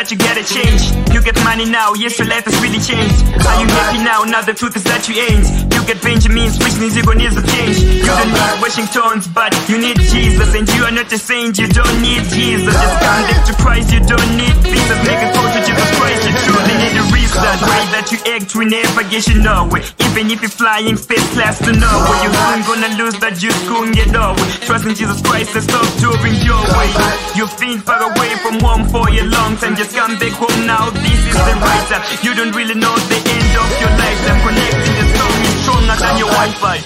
that you gotta change. You get money now, yes, your life has really changed. Are you happy now? Now the truth is that you ain't. You get Benjamins, which means you're gonna need to change. You don't need Washingtons, but you need Jesus. And you are not a saint, you don't need Jesus. Just come back to Christ, you don't need Jesus. Make a call to Jesus Christ, you truly a research. Way that you act, we never get you nowhere. Even if you're flying first class to nowhere, you're soon gonna lose that juice, couldn't get over. Trust in Jesus Christ and stop doing your way. You've been far away from home for a long time, just come back home now. This is the right time. You don't really know the end of your life. I'm connecting the song is stronger than your Wi-Fi.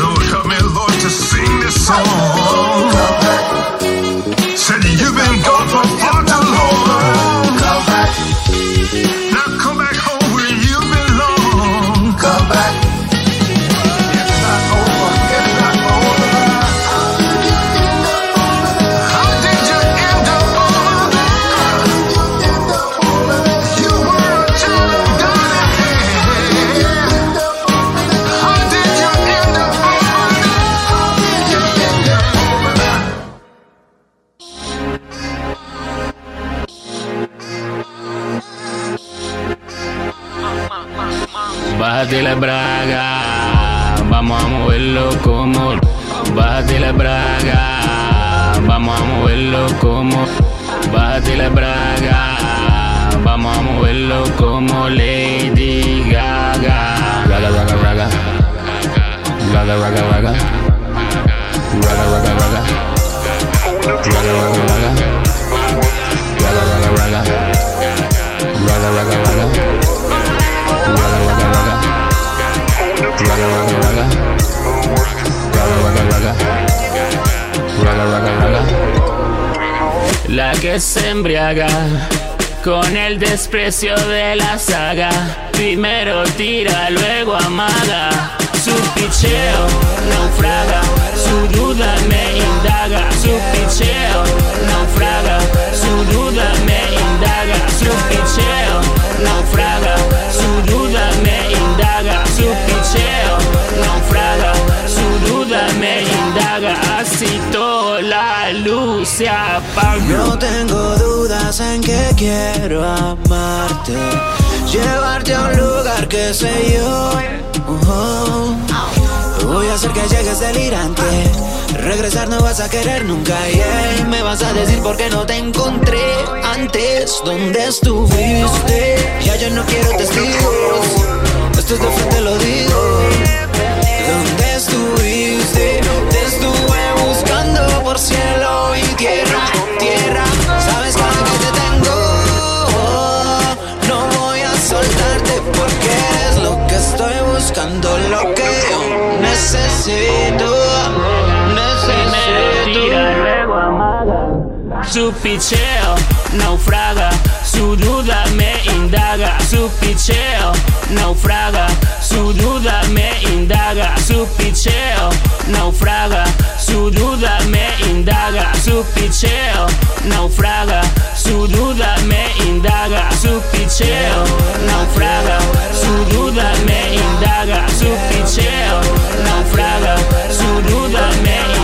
So help me, Lord, to sing this song. Said you've been gone for far too long. Bájate la braga, vamos a moverlo como. Bájate la braga, vamos a moverlo como. Bájate la braga, vamos a moverlo como Lady Gaga. Raga, raga, raga. Raga, raga, raga. Raga, raga, raga. Raga, raga, raga. Raga, raga, raga. Raga, raga, raga. La que se embriaga con el desprecio de la saga. Primero tira, luego amaga. Su picheo naufraga, su duda me indaga. Su picheo naufraga, su duda me indaga. Su picheo naufraga, su duda me indaga. Su La luz se apaga. No tengo dudas en que quiero amarte, llevarte a un lugar que sé yo. Oh, Voy a hacer que llegues delirante. Regresar no vas a querer nunca. Y me vas a decir por qué no te encontré antes. ¿Dónde estuviste? Ya yo no quiero testigos. Esto es de frente, lo digo. ¿Dónde estuviste? Cielo y tierra, tierra. ¿Sabes ahora que te tengo? No voy a soltarte porque eres lo que estoy buscando, lo que yo necesito. Necesito. Su picheo naufraga, su duda me indaga. Su picheo naufraga, su duda me indaga. Su picheo naufraga, su duda me indaga. Su picheo naufraga, su duda me indaga. Su picheo naufraga, su duda me indaga. Su picheo naufraga, su duda me indaga.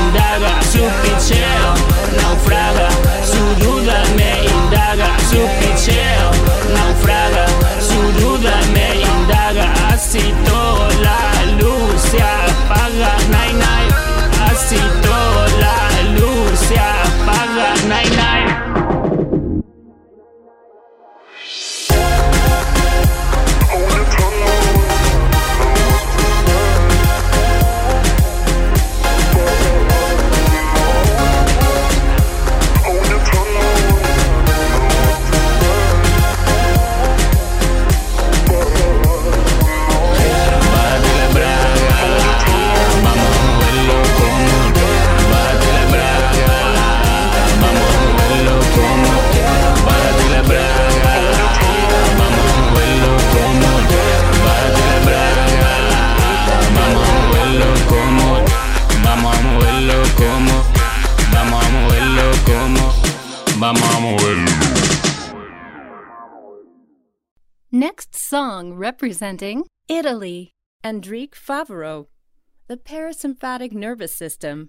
Next song representing Italy, Enrique Favaro, the parasympathetic nervous system.